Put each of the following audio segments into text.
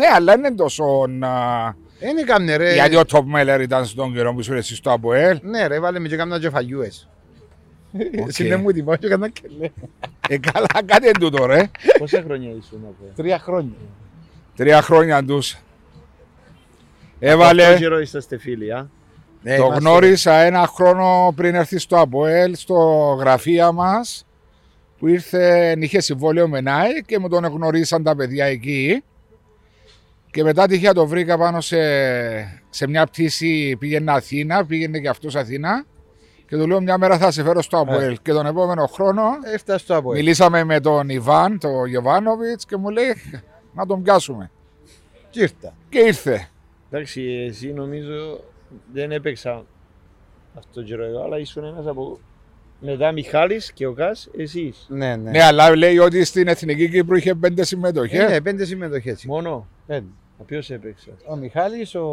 Ναι, αλλά είναι τόσο. να- Δεν έκαμνε ρε. Γιατί ο Top Meller ήταν στον καιρό που σου εσύ στο ΑΠΟΕΛ. Ναι ρε, βάλε με και κάμνα κεφαλιούες. Οκ. Εσύ δεν μου την πάω και έκανα και λέει. Ε, καλά, κάτι είναι τούτο, ρε. Πόσα χρόνια ήσουν από. Τρία χρόνια. Τρία χρόνια του. Αυτό Έβαλε. καιρό είσαστε φίλοι, α. Ναι, Το είμαστε- γνώρισα ένα χρόνο πριν έρθει στο ΑΠΟΕΛ, στο γραφεία μας, που ήρθε, είχε συμβόλαιο με ΝΑΕ και μου τον γνωρίσαν τα παιδιά εκεί. Και μετά τυχαία το βρήκα πάνω σε, σε μια πτήση, πήγαινε Αθήνα, πήγαινε και αυτός Αθήνα. Και του λέω μια μέρα θα σε φέρω στο ΑΠΟΕΛ. Και τον επόμενο χρόνο Έφτασε στο από μιλήσαμε με τον Ιβάν, τον Γεβάνοβιτς και μου λέει να τον πιάσουμε. Και ήρθα. Και ήρθε. Εντάξει, εσύ νομίζω δεν έπαιξα αυτό το καιρό εγώ, αλλά ήσουν ένας από... Μετά Μιχάλης και ο Κάς, εσείς. Ναι, ναι. Ναι, αλλά λέει ότι στην Εθνική Κύπρου είχε πέντε Ε, συμμετοχές. ναι, πέντε συμμετοχές. Μόνο. Πέντε. Α, Ποιος έπαιξε. Ο Μιχάλης, ο...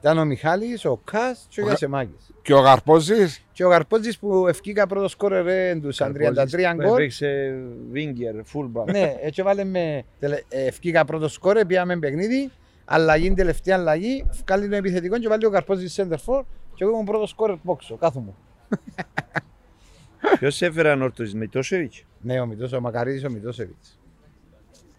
Ήταν ο Μιχάλης, ο Κάς και ο Ο- Γιασεμάκης. Και ο Γαρπόζης. Και ο Γαρπότζης που ευκήκα πρώτο σκόρερ ρε, τους σαν 33 γκολ. Έπαιξε Βίγκερ, fullback. Ναι, έτσι βάλε με. τελε- ε, Ευκήκα πρώτο σκόρε, πήγαμε παιχνίδι. Αλλαγή, τελευταία αλλαγή. Βγάλει το επιθετικό και βάλει ο Καρπόζη center for. Και εγώ ήμουν πρώτο σκόρε πόξο, κάθομαι. Ποιος έφερε ανόρθωση, με Τόσεβιτς. Ναι, ο Μητός, ο Μακαρίδης, ο Μητόσεβιτς.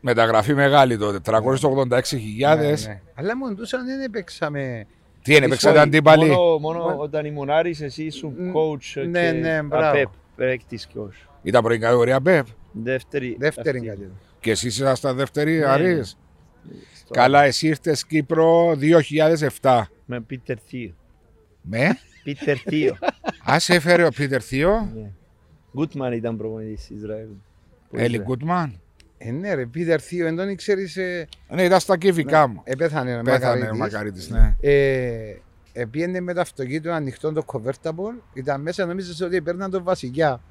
Μεταγραφή μεγάλη τότε. 386.000. Ναι, ναι. Αλλά μόνο τους αν δεν έπαιξαμε. Τι είναι, παίξατε αντίπαλοι; Μόνο, μόνο όταν ήμουν Άρης, εσύ ήσουν Μ, coach ναι, και ναι, μπράβο. ΑΠΕΠ, παίκτης και ως. Ήταν πρώτη κατηγορία ΠΕΠ. Δεύτερη. Δεύτερη αυτή. κατηγορία. Και εσείς ήσασταν δεύτερη Ναι, Αρής. Στο- Καλά, εσύ ήρθες Κύπρο 2007. Με Πίτερ Θείο. Με; Πίτερ Θείο. Α σε έφερε ο Πίτερ Θείο. Ναι. Γκούτμαν ήταν προπονητής της Ισραήλ. Που Έλλη ήρθε. Γκούτμαν. Ε, ναι, ρε, Πίτερ Θείο, εν τον ξέρεις, ε, Ναι, ήταν στα κύβικά μου. ε, πέθανε ο Πέθανε ο Μακαρίδης. Μακαρίτης, ναι. Ε, ε, πήγαινε με το αυτοκίνητο ανοιχτό το convertible, ήταν μέσα, νομίζεις ότι παίρναν το βασιλιά.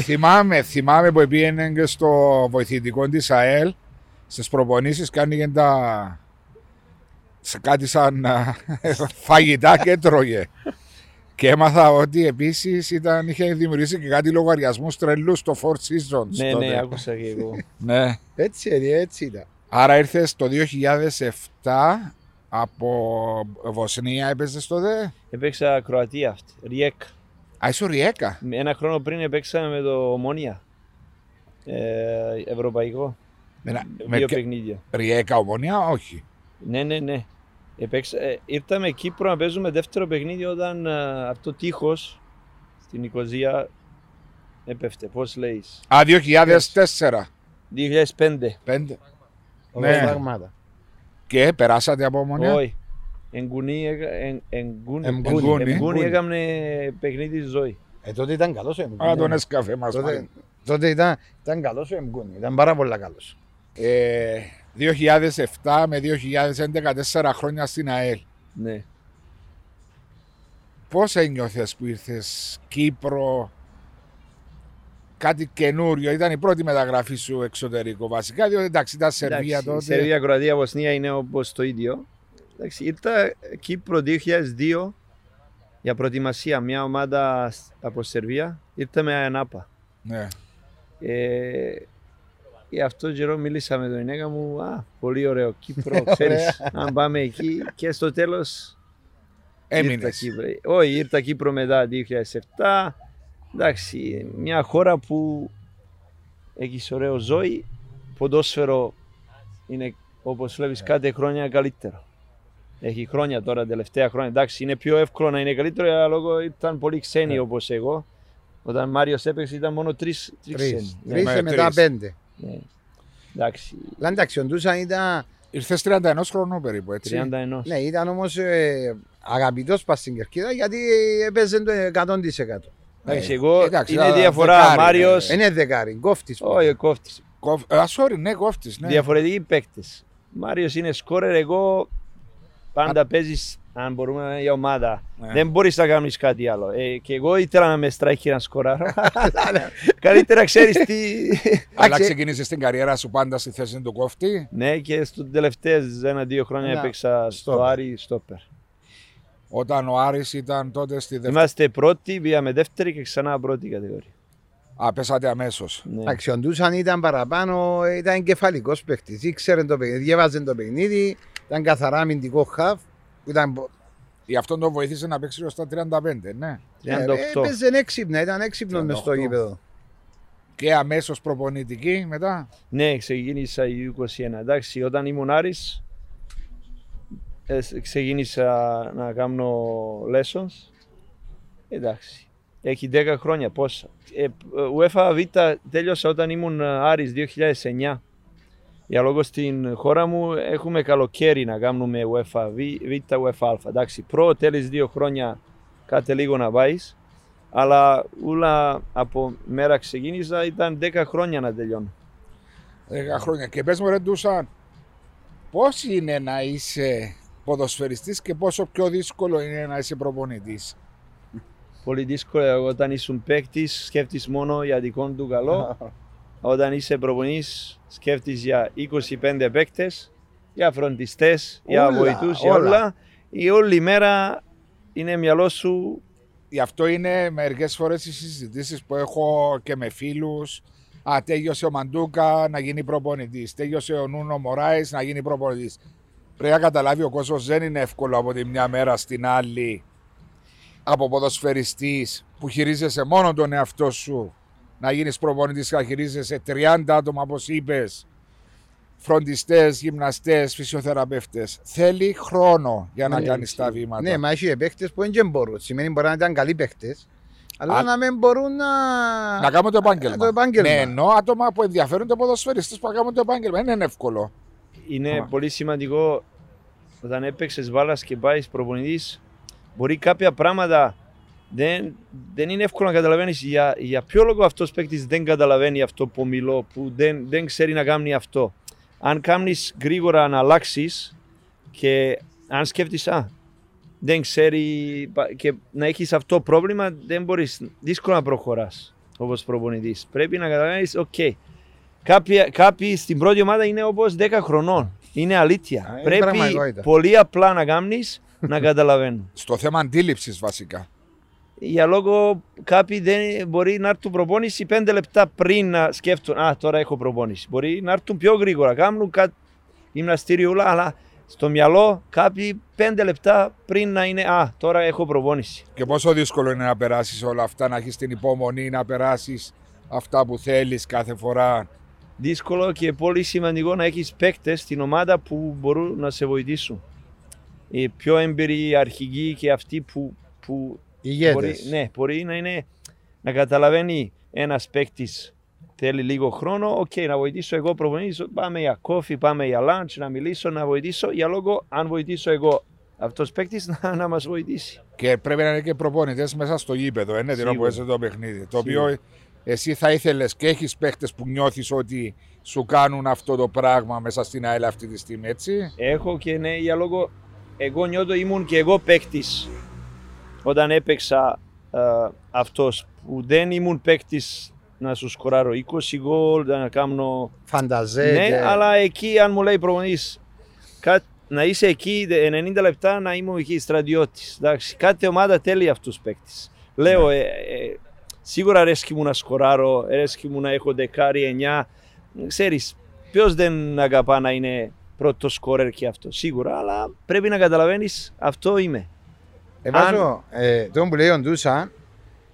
θυμάμαι, θυμάμαι που πήγαινε και στο βοηθητικό της ΑΕΛ στις προπονήσεις και άνοιγε τα. Σε κάτι σαν α, φαγητά και τρώγε. Και έμαθα ότι επίσης είχε δημιουργήσει και κάτι λογαριασμούς τρελούς στο Four Seasons. Ναι, τότε. ναι, άκουσα και εγώ. ναι. Έτσι, ε, έτσι ήταν. Άρα ήρθες το 2007 από Βοσνία, έπαιζες τότε; Έπαιξα Κροατία αυτή. Ριέκ. Α, είσαι ο Ριέκα. Ένα χρόνο πριν έπαιξαμε με το Ομόνια. Ε, ευρωπαϊκό. Με, να- με Δύο και- παιχνίδια. Ριέκα, ομονία, όχι. Ναι, ναι, ναι. Επέξα, ε, ήρθαμε Κύπρο να παίζουμε δεύτερο παιχνίδι όταν ε, αυτό το τείχος στην Νικοζία έπεφτε. Πώς λέει. Α, 2004. 2005. Πέντε. Ναι. Ναι. Πράγματα. Και περάσατε από ομονία. Όχι. Εγκουνί, έκα- εν- εγκούνι, Εγκούνι. εγκούνι, Εγκούνι. έκαμε παιχνίδι ζωή. Ε, τότε ήταν καλός ο Εμγκούνι. Α, τον έσκαφε μας Τότε, πάλι. τότε ήταν, ήταν καλός ο Εμγκούνι. Ήταν πάρα πολύ καλός. Ε, 2007 με 2011, τέσσερα χρόνια στην ΑΕΛ. Ναι. Πώς ένιωθες που ήρθες Κύπρο, κάτι καινούριο, ήταν η πρώτη μεταγραφή σου εξωτερικό βασικά, διότι εντάξει ήταν Σερβία Εντάξει, τότε. Σερβία, Κροατία, Βοσνία είναι όπως το ίδιο. Εντάξει, ήρθα Κύπρο 2002 για προετοιμασία. Μια ομάδα σ- από Σερβία ήρθε με Ανάπα. Ναι. Ε, για αυτό τον καιρό μίλησα με τον γυναίκα μου. Α, πολύ ωραίο Κύπρο, ξέρεις. αν πάμε εκεί και στο τέλος ήρθα Έμεινες. Κύπρο. Όχι, ήρθα Κύπρο μετά 2007. Εντάξει, μια χώρα που έχεις ωραίο ζωή. Ποδόσφαιρο είναι όπως βλέπεις κάθε χρόνια καλύτερο. Έχει χρόνια τώρα, τελευταία χρόνια. Εντάξει, είναι πιο εύκολο να είναι καλύτερο, αλλά λόγω ήταν πολύ ξένοι όπως εγώ. Όταν Μάριος έπαιξε ήταν μόνο τρεις, τρεις Τρεις. ξένοι. Ναι, Τρεις Ναι, και μετά τρεις. πέντε. Ναι. Εντάξει, Αλλά εντάξει, ο Ντούσαν ήταν, Ήρθες 31 χρονών περίπου, έτσι. 31. ναι, ήταν όμως ε, αγαπητός πας στην κερκίδα γιατί έπαιζε το 100%. Εντάξει, εγώ εντάξει, είναι αλλά διαφορά. δεκάρι, Μάριος, ναι. Είναι δεκάρι, κόφτης. όχι ο κόφτης. Κοφ- Α, sorry, ναι, κόφτης, ναι. Διαφορετικοί παίκτες. Μάριος είναι σκόρερ, εγώ πάντα παίζεις, αν μπορούμε να είναι για ομάδα. Ναι. Δεν μπορείς να κάνεις κάτι άλλο. Ε, και εγώ ήθελα να με στράχει να σκοράρω. Καλύτερα ξέρεις τι... Αλλά Εντάξει. ξεκίνησες την καριέρα σου πάντα στη θέση του κόφτη. ναι, και στους τελευταίες ένα-δύο χρόνια Να, έπαιξα στο στόπερ. Άρη στόπερ. Όταν ο Άρης ήταν τότε στη δεύτερη. Είμαστε πρώτοι, πήγαμε δεύτερη και ξανά πρώτη κατηγορία. Α, πέσατε αμέσως. Ναι. Εντάξει, ο Ντούσαν ήταν παραπάνω, ήταν εγκεφαλικό παίχτη. Ήξερε το παιχνίδι, διέβαζε το παιχνίδι, ήταν καθαρά αμυντικό χαφ. Ήταν... Γι' αυτό το βοήθησε να παίξει ως τα 35, ναι. 38. Ε, Έπαιζε έξυπνα, ήταν έξυπνο μες στο 38. γήπεδο. Και αμέσως προπονητική μετά. Ναι, ξεκίνησα η U21. Εντάξει, όταν ήμουν Άρης, ε, ξεκίνησα να κάνω lessons. Εντάξει, έχει 10 χρόνια πόσα. Ε, UEFA Β τέλειωσα όταν ήμουν Άρης 2009. Για λόγω στην χώρα μου έχουμε καλοκαίρι να κάνουμε UEFA Β, Β UEFA Α. Εντάξει, προ τέλεις δύο χρόνια κάτι λίγο να πάει. Αλλά όλα από μέρα ξεκίνησα ήταν 10 χρόνια να τελειώνω. 10 χρόνια. Και πες μου ρε Ντούσαν, πώς είναι να είσαι ποδοσφαιριστής και πόσο πιο δύσκολο είναι να είσαι προπονητής; Πολύ δύσκολο όταν ήσουν παίκτης, σκέφτεσαι μόνο για δικό του καλό. όταν είσαι προπονητή, σκέφτεσαι για 25 παίκτες, για φροντιστές, για Όλα, βοηθούς, για όλα. όλα. Η όλη μέρα είναι μυαλό σου. Γι' αυτό είναι μερικές φορές οι συζητήσεις που έχω και με φίλους. Α, τέλειωσε ο Μαντούκα να γίνει προπονητής. Τέλειωσε ο Νούνο Μωράης να γίνει προπονητής. Πρέπει να καταλάβει ο κόσμος δεν είναι εύκολο από τη μια μέρα στην άλλη από ποδοσφαιριστής που χειρίζεσαι μόνο τον εαυτό σου να γίνεις προπονητής να χειρίζεσαι 30 άτομα, όπως είπες, φροντιστές, γυμναστές, φυσιοθεραπευτέ. Θέλει χρόνο για να Ναι, κάνεις ισχύει. τα βήματα. Ναι, μα έχει παίχτε που δεν μπορούν. Σημαίνει μπορεί να ήταν καλοί παίχτε, αλλά Α- να μην μπορούν να. Να κάνουμε το επάγγελμα. Το επάγγελμα. Ναι, ενώ άτομα που ενδιαφέρονται ποδοσφαιριστές που να κάνουν το επάγγελμα. Δεν είναι εύκολο. Είναι Α. πολύ σημαντικό όταν έπαιξες μπάλας και πάεις προπονητής. Μπορεί κάποια πράγματα δεν, δεν είναι εύκολο να καταλαβαίνεις για, για ποιο λόγο αυτός παίκτης δεν καταλαβαίνει αυτό που μιλώ, που δεν, δεν ξέρει να κάνει αυτό. Αν κάνεις γρήγορα να αλλάξει και αν σκέφτεσαι, α, δεν ξέρει πα- και να έχεις αυτό το πρόβλημα, δεν μπορείς δύσκολα να προχωράς όπως προπονητής. Πρέπει να καταλαβαίνεις, οκ. Κάποιοι, κάποιοι στην πρώτη ομάδα είναι όπως 10 χρονών. Είναι αλήθεια. Α, είναι Πρέπει πραγματικότητα. πολύ απλά να κάνεις να καταλαβαίνουν. Στο θέμα αντίληψης βασικά. Για λόγω κάποιοι δεν μπορεί να έρθουν προπόνηση 5 λεπτά πριν να σκέφτουν Α, τώρα έχω προπόνηση. Μπορεί να έρθουν πιο γρήγορα. Κάνουν κάτι γυμναστήριο, όλα, αλλά στο μυαλό κάποιοι 5 λεπτά πριν να είναι Α, τώρα έχω προπόνηση. Και πόσο δύσκολο είναι να περάσεις όλα αυτά, να έχεις την υπομονή να περάσεις αυτά που θέλεις κάθε φορά. δύσκολο και πολύ σημαντικό να έχεις παίκτες στην ομάδα που μπορούν να σε βοηθήσουν. Οι πιο έμπειροι αρχηγοί και αυτοί που, που Ηγέτες. μπορεί, ναι, μπορεί να είναι να καταλαβαίνει ένας παίκτης θέλει λίγο χρόνο, οκ, να βοηθήσω εγώ προπονητής, πάμε για coffee, πάμε για lunch, να μιλήσω, να βοηθήσω, για λόγο αν βοηθήσω εγώ αυτός παίκτης να, να μας βοηθήσει. Και πρέπει να είναι και προπονητές μέσα στο γήπεδο. Είναι την ώρα που Σίγουρα. έζησε το παιχνίδι. Το Σίγουρα. οποίο εσύ θα ήθελες και έχεις παίχτε που νιώθεις ότι σου κάνουν αυτό το πράγμα μέσα στην ΑΕΛ αυτή τη στιγμή, έτσι; Έχω και ναι, για λόγο εγώ νιώθω ήμουν και εγώ παίκτης όταν έπαιξα ε, αυτός που δεν ήμουν παίκτης να σου σκοράρω 20 γκολ, να κάνω Φανταζέ. ναι, και- αλλά εκεί αν μου λέει προπονητής κα- να είσαι εκεί 90 λεπτά να είμαι εκεί στρατιώτης. Εντάξει, κάθε ομάδα θέλει αυτούς παίκτες. Λέω, ε, ε, σίγουρα αρέσκει μου να σκοράρω, αρέσκει μου να έχω δεκάρι, εννιά. Ξέρεις, ποιος δεν αγαπά να είναι πρώτος σκόρερ και αυτό, σίγουρα, αλλά πρέπει να καταλαβαίνεις αυτό είμαι. Ε, βάζω, ε, το που λέει ο Ντούσαν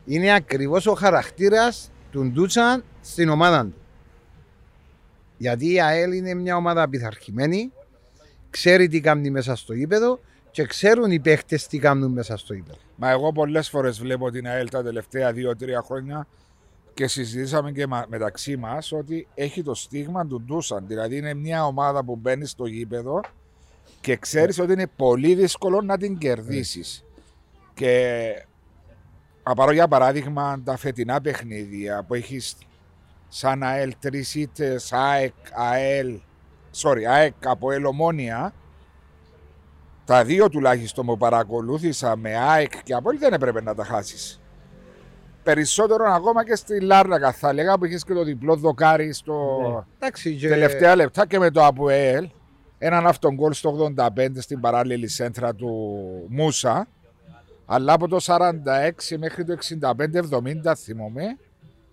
είναι ακριβώς ο χαρακτήρας του Ντούσαν στην ομάδα του. Γιατί η ΑΕΛ είναι μια ομάδα πειθαρχημένη, ξέρει τι κάνει μέσα στο γήπεδο και ξέρουν οι παίχτες τι κάνουν μέσα στο γήπεδο. Μα εγώ πολλές φορές βλέπω την ΑΕΛ τα τελευταία δύο-τρία χρόνια και συζητήσαμε και μα- μεταξύ μας ότι έχει το στίγμα του Ντούσαν. Δηλαδή είναι μια ομάδα που μπαίνει στο γήπεδο και ξέρεις ότι είναι πολύ δύσκολο να την κερδίσεις. Και να πάρω για παράδειγμα τα φετινά παιχνίδια που έχεις σαν ΑΕΛ τρεις ήττες, ΑΕΚ, ΑΕΛ, sorry, ΑΕΚ από ΕΛ Ομόνια, τα δύο τουλάχιστον που παρακολούθησα με ΑΕΚ και από δεν έπρεπε να τα χάσεις. Περισσότερο ακόμα και στη Λάρνακα θα έλεγα που είχες και το διπλό δοκάρι στο Ναι. Εντάξει, και τελευταία λεπτά και με το ΑΠΟΕΛ. Έναν αυτόν γκολ στο 85 στην παράλληλη σέντρα του Μούσα. Αλλά από το 46 μέχρι το 65-70 θυμόμαι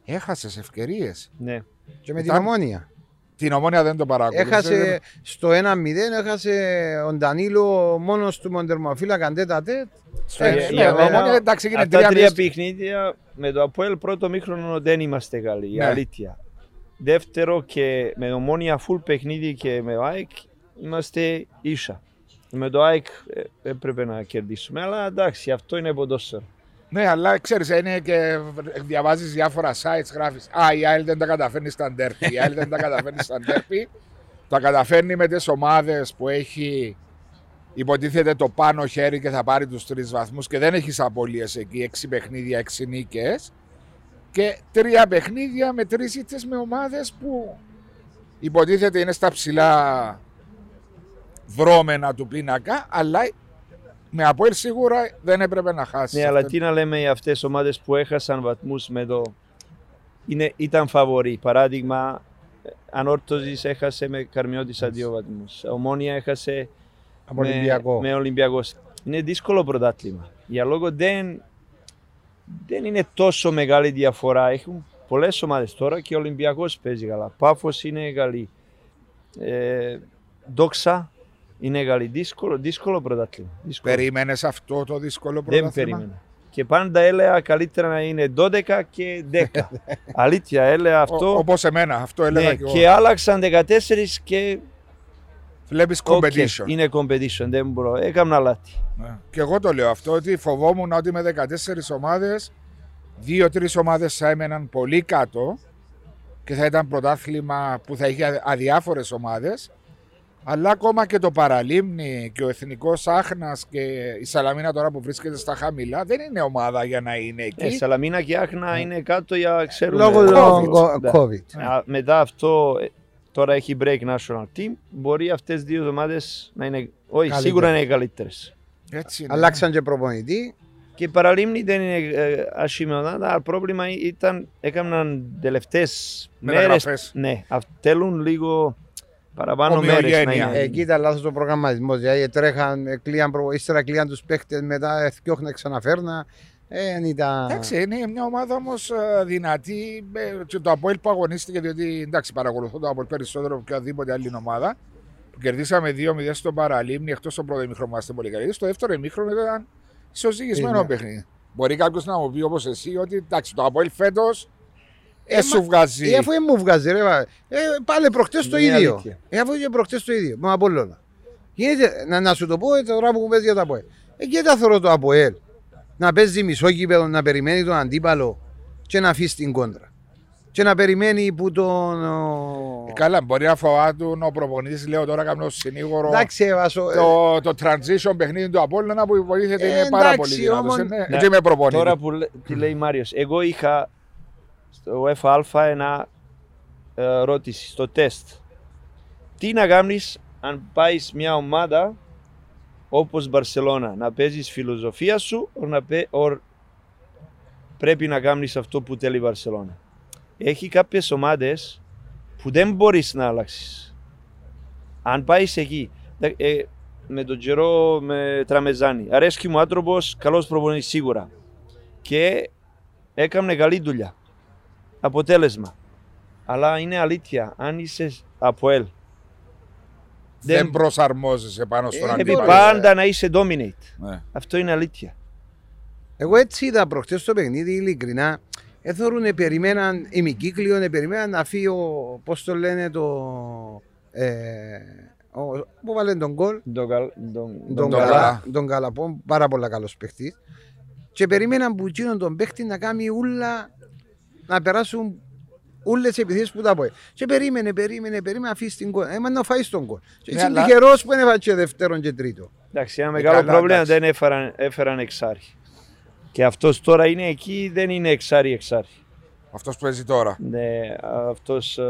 Έχασες ευκαιρίες. Ναι. Και με την Ήταν- ομόνια. Την ομόνια δεν το παρακολουθούσε. Έχασε στο 1-0, έχασε ο Ντανίλο μόνος του Μοντερμοφύλακα τέτα τέτ. Ε, Για- ναι, για η μένα, Ομόνια, εντάξει, έγινε Αυτά τρία τρία μες- παιχνίδια με το Αποέλ πρώτο μήχρονο δεν είμαστε καλοί. Η Ναι. αλήθεια. Δεύτερο και με ομόνια full παιχνίδι και με ο ΑΕΚ είμαστε ίσα. Με το ΑΕΚ ε, έπρεπε να κερδίσουμε. Αλλά εντάξει, αυτό είναι ποδόσφαιρο. Ναι, αλλά ξέρεις, είναι και διαβάζεις διάφορα sites, γράφεις. Α, η ΑΕΛ δεν τα καταφέρνει στα ντέρπι. Η ΑΕΛ δεν τα καταφέρνει στα ντέρπι. Τα καταφέρνει με τις ομάδες που έχει υποτίθεται το πάνω χέρι και θα πάρει τους τρεις βαθμούς και δεν έχει απώλειες εκεί. Έξι παιχνίδια, έξι νίκες. Και τρία παιχνίδια με τρεις ήττες με ομάδες που υποτίθεται είναι στα ψηλά δρόμενα του πίνακα, αλλά με Αποέλ σίγουρα δεν έπρεπε να χάσει. Ναι, αλλά Αυτό- τι να λέμε για αυτές τις ομάδες που έχασαν βαθμούς με το... Είναι, ήταν φαβορή. Παράδειγμα, Ανόρθωσης έχασε με Καρμιώτησα δύο βαθμούς. Ομόνια έχασε Από με, Ολυμπιακό. με Ολυμπιακός. Είναι δύσκολο πρωτάθλημα. Για λόγω δεν, δεν είναι τόσο μεγάλη διαφορά. Έχουν πολλές ομάδες τώρα και ο Ολυμπιακός παίζει καλά. Πάφος είναι καλή. Ε, Δόξα είναι καλή. Δύσκολο, δύσκολο πρωτάθλημα. Δύσκολο. Περίμενες αυτό το δύσκολο Δεν πρωτάθλημα; περίμενα. Και πάντα έλεγα καλύτερα να είναι 12 και 10. Αλήθεια, έλεγα αυτό. Όπως εμένα, αυτό έλεγα ναι, και εγώ. και άλλαξαν 14 και Βλέπεις ok, competition. είναι competition. Δεν μπορώ. Έκανα λάθη. Ναι. Και εγώ το λέω αυτό ότι φοβόμουν ότι με 14 ομάδες, δύο-τρεις ομάδες θα έμεναν πολύ κάτω και θα ήταν πρωτάθλημα που θα είχε αδιάφορες ομάδες. Αλλά ακόμα και το Παραλίμνη και ο Εθνικός Άχνας και η Σαλαμίνα τώρα που βρίσκεται στα χαμηλά δεν είναι ομάδα για να είναι εκεί. Ε, Σαλαμίνα και Άχνα είναι κάτω για ξέρουμε. Λόγω COVID. του Ναι. COVID. Α, Μετά αυτό, ε, τώρα έχει break national team. Μπορεί αυτές δύο εβδομάδες να είναι. Όχι, Καλύτερα. σίγουρα είναι οι καλύτερες. Έτσι είναι. Αλλάξαν και προπονητή. Και η Παραλίμνη δεν είναι ε, άσχημη ομάδα. Το πρόβλημα ήταν έκαναν τελευταίες μέρες. Μεταγραφές. Ναι, αυ- θέλουν λίγο παραπάνω μέρες να Ομοιογένεια. είναι. Εκεί ήταν λάθος ο προγραμματισμός. Δηλαδή τρέχαν, ε, κλείαν, προ- ύστερα κλείαν τους παίχτε, μετά εθιώχνα ξαναφέρνα. Ε, εν ήταν... Εντάξει, είναι μια ομάδα όμως δυνατή. ε, Και το Αποέλ που αγωνίστηκε, διότι εντάξει, παρακολουθώ το Αποέλ περισσότερο από οποιαδήποτε άλλη ομάδα. Που κερδίσαμε 2-0 στον Παραλίμνη, εκτός στον πρώτο ημίχρονο που είμαστε πολύ καλοί. Στο δεύτερο ημίχρονο ήταν ισοζυγισμένο Είναι. παιχνίδι. Μπορεί κάποιος να μου πει όπως εσύ ότι εντάξει, το Αποέλ φέτος Ε, ε, σου βγάζει. Ε, αφού δεν μου βγάζει, ρε. βα- Ε, πάλι προχτές το Είναι ίδιο. αλήθεια. Ε, αφού και προχτές το ίδιο. Με Απόλλωνα. Γίνεται, να, να σου το πω ε, τώρα που παίζει για το Αποέλ. Ε, και τα θεωρώ το Αποέλ. Να παίζει μισό γήπεδο, να περιμένει τον αντίπαλο και να αφήσει την κόντρα. Και να περιμένει που τον. ο- Ε, Καλά, μπορεί να φοβάτουν ο προπονητής, λέω τώρα κάποιο συνήγορο. Εντάξει, έβασο. ε, Το, το transition παιχνίδι του Απόλλωνα που υποτίθεται Ε, είναι πάρα εντάξει, πολύ δυνατός. όμως- Ναι, Ναι. έτσι είμαι προπονητή. Τώρα που λέ- τι λέει Μάριος, εγώ είχα στο UEFA ένα ε, ερώτηση στο τεστ. Τι να κάνεις αν πάεις μια ομάδα όπως Μπαρσελώνα, να παίζεις φιλοσοφία σου or να πέ- or πρέπει να κάνεις αυτό που θέλει η Μπαρσελώνα. Έχει κάποιες ομάδες που δεν μπορείς να αλλάξεις. Αν πάεις εκεί, δε- ε, με τον καιρό με Τραμεζάνη, αρέσκει μου άνθρωπος, καλός προπονητής σίγουρα και έκανε καλή δουλειά. Αποτέλεσμα. Αλλά είναι αλήθεια, αν είσαι από ελ, δεν δεν- προσαρμόζεσαι πάνω στον Ε, πρέπει αντίπαλο. μπορεί. πάντα να είσαι dominate. Ναι. Αυτό είναι αλήθεια. Εγώ έτσι είδα προχτές το παιχνίδι, ειλικρινά. Έθωρουν, περιμέναν ημικύκλιο, περιμέναν να φύγει ο, πώς το λένε, το... Ε, ο, που βάλε τον γκολ, Τον καλ- τον- τον, τον καλά, Καλά. τον Καλαπό, πάρα πολλά καλός παίχτης. Και περίμεναν που εκείνον τον παίχτη να κάνει ούλα, να περάσουν όλες τι επιθέσεις που τα πω. Και περίμενε, περίμενε, περίμενε, αφήσει την γκολ. Έμα να φάει τον γκολ. Και Ναι, έτσι αλλά- τυχερός που δεν έβαλε και δεύτερον και τρίτο. Εντάξει, ένα Ε, μεγάλο καλά, πρόβλημα εντάξει. δεν έφεραν, έφεραν εξάρι. Και αυτός τώρα είναι εκεί, δεν είναι εξάρι εξάρι. Αυτός που παίζει τώρα. Ναι, αυτός ε,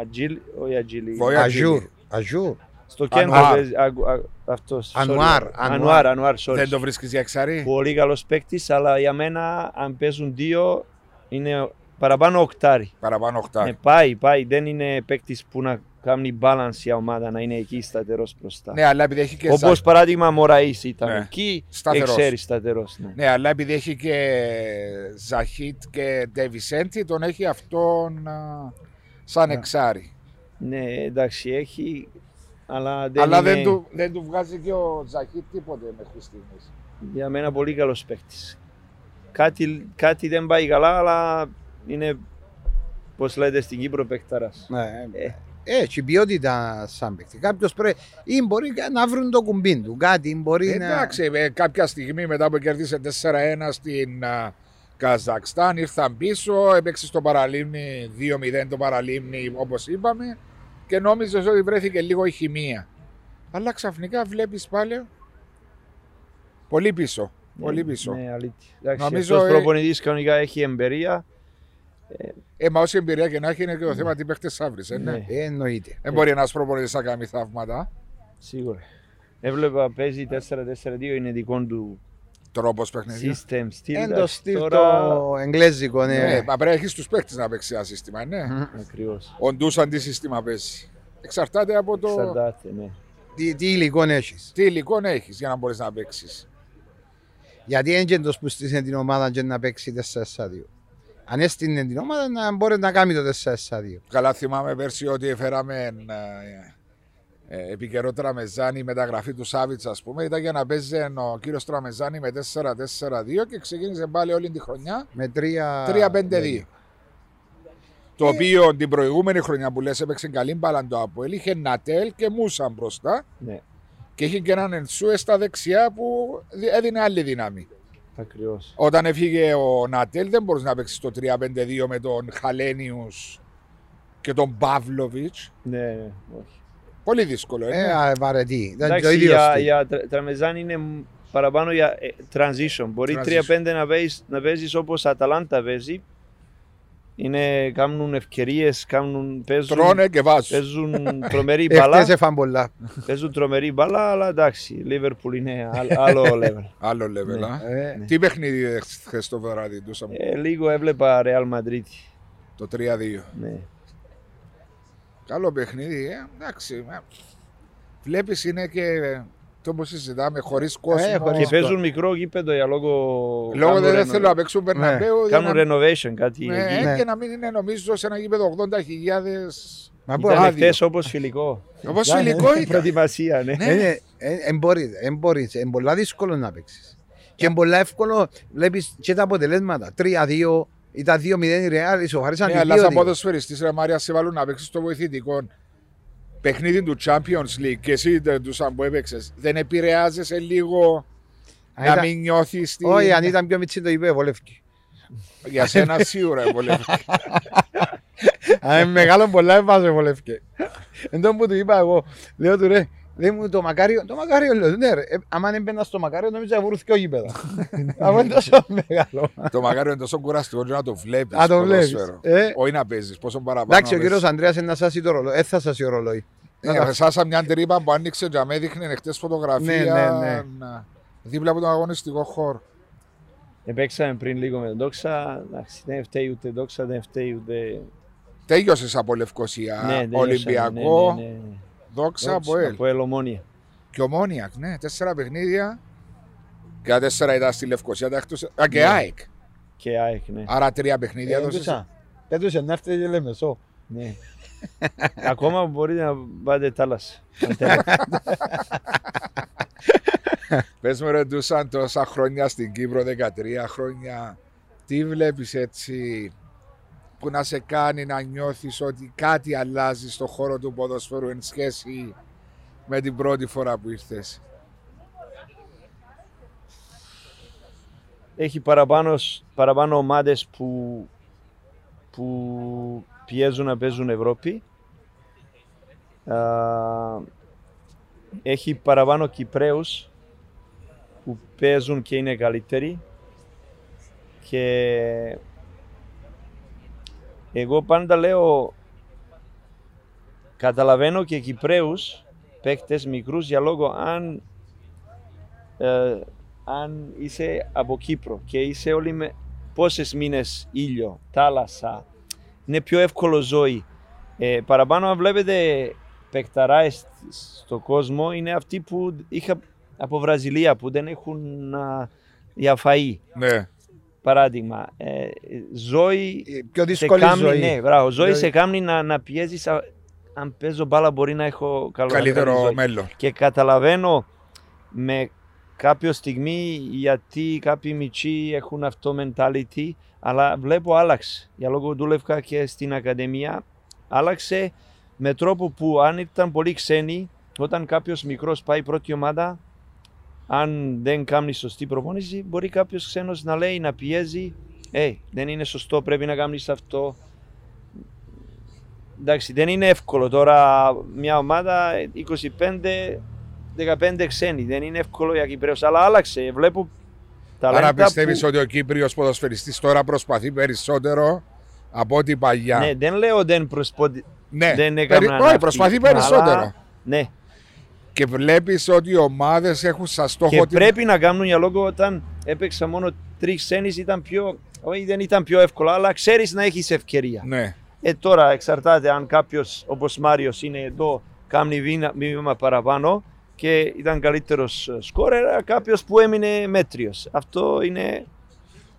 Ατζίλ, όχι Ατζίλ. Βοη- Αζούρ. Αζούρ. Στο κέντρο Ανουάρ. παίζει, αγου- α- αυτός. sorry. Ανουάρ, Ανουάρ, Ανουάρ. Ανουάρ, sorry. Δεν το βρίσκεις για εξάρι; Πολύ καλός παίκτης, αλλά για μένα αν παίζουν δύο είναι παραπάνω οκτάρι. Παραπάνω Ναι, οχτάρι. πάει, πάει. Δεν είναι παίκτης που να κάνει balance η ομάδα να είναι εκεί σταθερός μπροστά. Ναι, αλλά επειδή έχει και. Όπως Ζα- παράδειγμα Μωραής ήταν Ναι. εκεί, Σταθερός. εξαίρει σταθερός. Ναι. Ναι, αλλά επειδή έχει και Ζαχίτ και Ντεβισέντη, τον έχει αυτόν α, σαν Ναι. εξάρι. ναι, εντάξει, έχει, αλλά δεν αλλά είναι δεν, του, δεν του βγάζει και ο Ζαχίτ τίποτε μέχρι στιγμής. για μένα πολύ καλός παίκτης. Κάτι, κάτι δεν πάει καλά, αλλά είναι, πώς λέτε στην Κύπρο, παικταράς. Ναι, Ε. Έχει ποιότητα σαν παίκτη. Κάποιος πρέπει ή μπορεί να βρουν το κουμπί του. Κάτι μπορεί να. Εντάξει, ε, κάποια στιγμή μετά που κέρδισε 4-1 στην α, Καζακστάν, ήρθαν πίσω, έπαιξε στο παραλίμνη 2-0 το παραλίμνη όπως είπαμε και νόμιζες ότι βρέθηκε λίγο η χημεία. Αλλά ξαφνικά βλέπεις πάλι πολύ πίσω. Πολύ πίσω. Ναι, αλήθεια. Εντάξει, Νομίζω, αυτός ε, προπονητής κανονικά έχει εμπειρία. Ε, μα όση εμπειρία και να έχει είναι και το θέμα τι παίχτες θα βρεις, ε, ναι. Ναι. Ε, εννοείται. Δεν μπορεί ένας προπονητής να κάνει θαύματα. Σίγουρα. Έβλεπα παίζει 4-4-2, είναι δικό του Τρόπος παιχνιδιού. system στυλ. Εν το εντάξει, στυλ τώρα- το εγγλέζικο, ναι. Ναι, μα πρέπει να έχεις τους παίχτες να παίξει ένα σύστημα, ναι. Μμμ. Ακριβώς. Ο Ντούς τι σύστημα παίζει. Εξαρτάται από το Εξαρτάται, ναι. Τι, τι υλικό έχεις. τι υλικό έχεις για να μπορείς να παίξεις. Γιατί έντζεντο που στήσε την ομάδα και να παίξει 4-4-2. Αν έστεινε την ομάδα να μπορεί να κάνει το 4-4-2. Καλά θυμάμαι πέρσι ότι έφεραμε ε, ε, επί καιρό Τραμεζάνη η μεταγραφή του Σάβιτς ας πούμε ήταν για να παίζει ο κύριος Τραμεζάνη με 4-4-2 και ξεκίνησε πάλι όλη τη χρονιά Με 3... 3-5-2. Το οποίο την προηγούμενη χρονιά που λες έπαιξε καλή μπάλα το Αποέλ είχε Νατέλ και Μούσαν μπροστά ναι. Και είχε και έναν Ενσούε στα δεξιά που δι- έδινε άλλη δύναμη. Ακριβώς. Όταν έφυγε ο Νατέλ δεν μπορούσε να παίξει το 3-5-2 με τον Χαλένιους και τον Παύλοβιτς. Ναι, ναι, όχι. Πολύ δύσκολο, ε. Ε, ναι. α, βαρετή. Ήταν το Εντάξει, ίδιο για, στυλ. για τρα- Τραμεζάν είναι μ- παραπάνω για ε, transition. Μπορεί Transition. 3-5 να παίζεις, να παίζεις όπως Αταλάντα παίζει. Είναι, κάνουν ευκαιρίες, κάνουν, παίζουν, Τρώνε και βάζουν. παίζουν τρομερή Εχθές μπαλά. έφαν πολλά. παίζουν τρομερή μπαλά, αλλά εντάξει, η Liverpool είναι άλλ- άλλο level. Άλλο level, Ναι. α. Ε, Τι παιχνίδι χθες το βράδυ ντούσαμε, Ε, λίγο έβλεπα Real Madrid. το 3-2. Ναι. Καλό παιχνίδι, ε. εντάξει. Βλέπεις είναι και το που συζητάμε χωρίς κόσμο. Ε, χωρίς Και παίζουν μικρό γήπεδο για λόγο. Λόγω κάνουν δεν ρενο- θέλω να παίξουν Μπερναμπέου. για Κάνουν να- renovation κάτι Ναι, εκεί. Ναι. και να μην είναι νομίζω σε ένα γήπεδο 80.000. Μα πού Ήταν άδειο. χτες όπως φιλικό. Όπως Ναι, φιλικό ήταν. Προετοιμασία, ναι. Ναι. Είναι, ε, εν μπορείς, εν μπορείς, εν πολλά δύσκολο να παίξεις. Και εν πολλά εύκολο βλέπεις και τα αποτελέσματα. 3-2 ή τα 2-0 η Real ισοφάρισαν Ναι, οι αλλά δύο σαν δύο. ποδοσφαιριστής ρε Μάρια σε βάλουν να παίξεις το βοηθητικό παιχνίδι του Champions League και εσύ δεν τους αν που έπαιξες δεν επηρεάζεσαι λίγο Αν να ήταν- μην νιώθεις την... Όχι, αν ήταν πιο μίτσι το είπε, βολεύκει. Για σένα σίγουρα βολεύει. Αν είναι μεγάλο πολλά έβαζε βολεύκει. Εν τω που του είπα εγώ, λέω του ρε, λέει μου το μακάριο, το μακάριο λέω, ναι ρε, ε, άμα δεν έμπαινα στο μακάριο νομίζω να βρούθηκε ο γήπεδας. Αφού είναι τόσο μεγάλο. το μακάριο είναι τόσο κουραστικό και να το βλέπεις Να το βλέπεις. ποδόσφαιρο. Ε. Όχι να παίζεις, πόσο παραπάνω Εντάξει, ο να κύριος παίζεις. Ανδρέας είναι να σάσει το ρολόι, ε, θα σάσει ο ρολόι. Να τα- Ε, Σάσα μια τρύπα που άνοιξε και με έδειχνε χτες φωτογραφία Ναι, ναι, ναι. να- δίπλα από τον αγωνιστικό χώρο. Επέξαμε πριν λίγο με τον Δόξα. Εντάξει, δεν φταίει ούτε Δόξα, δεν φταίει ούτε. Τέλειωσες από Λευκοσία, Ναι, τελειώσαμε, Ολυμπιακό, ναι, ναι, ναι. Δόξα από ελ. Από Ελομόνια. Και ομόνια, ναι, τέσσερα παιχνίδια. Και τα τέσσερα ήταν στη Λευκοσία, τα εκτός... Α, και Ναι. ΑΕΚ. Και ΑΕΚ, ναι. Άρα τρία παιχνίδια Ε, έδωσες. έντουσα. Έντουσε να έρθει και λέμε σω. ναι. Ακόμα μπορείτε να πάτε θάλασσα. Αν θέλετε. Πες με ρωτούσαν τόσα χρόνια στην Κύπρο, 13 χρόνια. Τι βλέπεις έτσι που να σε κάνει να νιώθεις ότι κάτι αλλάζει στο χώρο του ποδοσφαίρου εν σχέση με την πρώτη φορά που ήρθες. Έχει παραπάνω, παραπάνω ομάδες που, που πιέζουν να παίζουν Ευρώπη. Α, έχει παραπάνω Κυπρέους που παίζουν και είναι καλύτεροι. Και εγώ πάντα λέω καταλαβαίνω και Κυπρέους παίκτες μικρούς για λόγο αν ε, αν είσαι από Κύπρο και είσαι όλοι με πόσες μήνες ήλιο, θάλασσα, είναι πιο εύκολο ζωή. Ε, παραπάνω αν βλέπετε παικταράες στο κόσμο είναι αυτοί που είχα από Βραζιλία που δεν έχουν α, για φαΐ. Ναι. Παράδειγμα, ε, ζωή Η πιο σε δύσκολη κάμνη, ζωή. ναι, μπράβο, ζωή Δηλαδή- σε κάμνη να, να πιέζεις α- αν παίζω μπάλα μπορεί να έχω καλό καλή Καλύτερο ζωή. μέλλον. Και καταλαβαίνω με κάποια στιγμή γιατί κάποιοι μητσοί έχουν αυτό mentality, αλλά βλέπω άλλαξε. Για λόγω δούλευκα και στην Ακαδημία, άλλαξε με τρόπο που αν ήταν πολύ ξένοι, όταν κάποιος μικρός πάει πρώτη ομάδα, αν δεν κάνει σωστή προπόνηση, μπορεί κάποιος ξένος να λέει, να πιέζει, Ε, δεν είναι σωστό, πρέπει να κάνεις αυτό. Εντάξει, δεν είναι εύκολο τώρα μια ομάδα 25-15 ξένοι. Δεν είναι εύκολο για Κυπρέους, αλλά άλλαξε. Βλέπω ταλέντα Άρα πιστεύει που... ότι ο Κύπριος ποδοσφαιριστής τώρα προσπαθεί περισσότερο από ό,τι παλιά. Ναι, δεν λέω δεν προσποντι... Ναι, δεν περι- έκαναν όχι, αυτοί, προσπαθεί αλλά- περισσότερο. Ναι, Και βλέπεις ότι οι ομάδες έχουν σαν στόχο και την- πρέπει να κάνουν για λόγο όταν έπαιξα μόνο τρεις ξένοι ήταν πιο. Όχι, δεν ήταν πιο εύκολο, αλλά ξέρεις να έχεις ευκαιρία. Ναι. Ε, τώρα εξαρτάται αν κάποιος όπως Μάριος είναι εδώ, κάνει βήμα, βήμα παραπάνω και ήταν καλύτερος σκόρερ, κάποιος που έμεινε μέτριος. Αυτό είναι.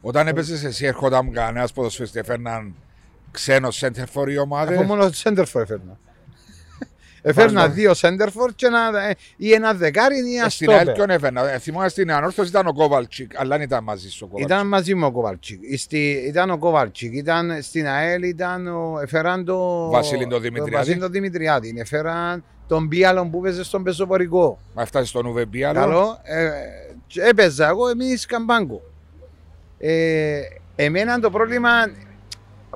Όταν έπαιζες εσύ, έρχονταν κανένας ποδοσφαιριστή, έφερναν ξένο σέντερφορ οι ομάδες; Εγώ μόνο Σέντερφορ έφερνα. Έφερνα Μάλιστα. δύο Σέντερφορ και ένα, ε, ή ένα δεκάρι ή ένα Στην ΑΕΛ στόπερ. ποιον έφερνα. Ε, Θυμάμαι στην Ανόρθωση ήταν ο Κόβαλτσικ, αλλά δεν ήταν μαζί σου ο Κόβαλτσικ. Ήταν μαζί μου ο Κοβαλτσίκ. Στη, ήταν ο Κοβαλτσίκ. Ήταν στην ΑΕΛ, ήταν ο, έφεραν το. Βασίλη τον Δημητριάδη. τον Βασίλη τον Δημητριάδη. Έφεραν τον Μπίαλον που έπαιζε στον πεζοπορικό. Μα φτάσει στον Ουβεμπία. Καλό. Ε, και έπαιζα εγώ, εμείς καμπάγκο. Ε, εμένα το πρόβλημα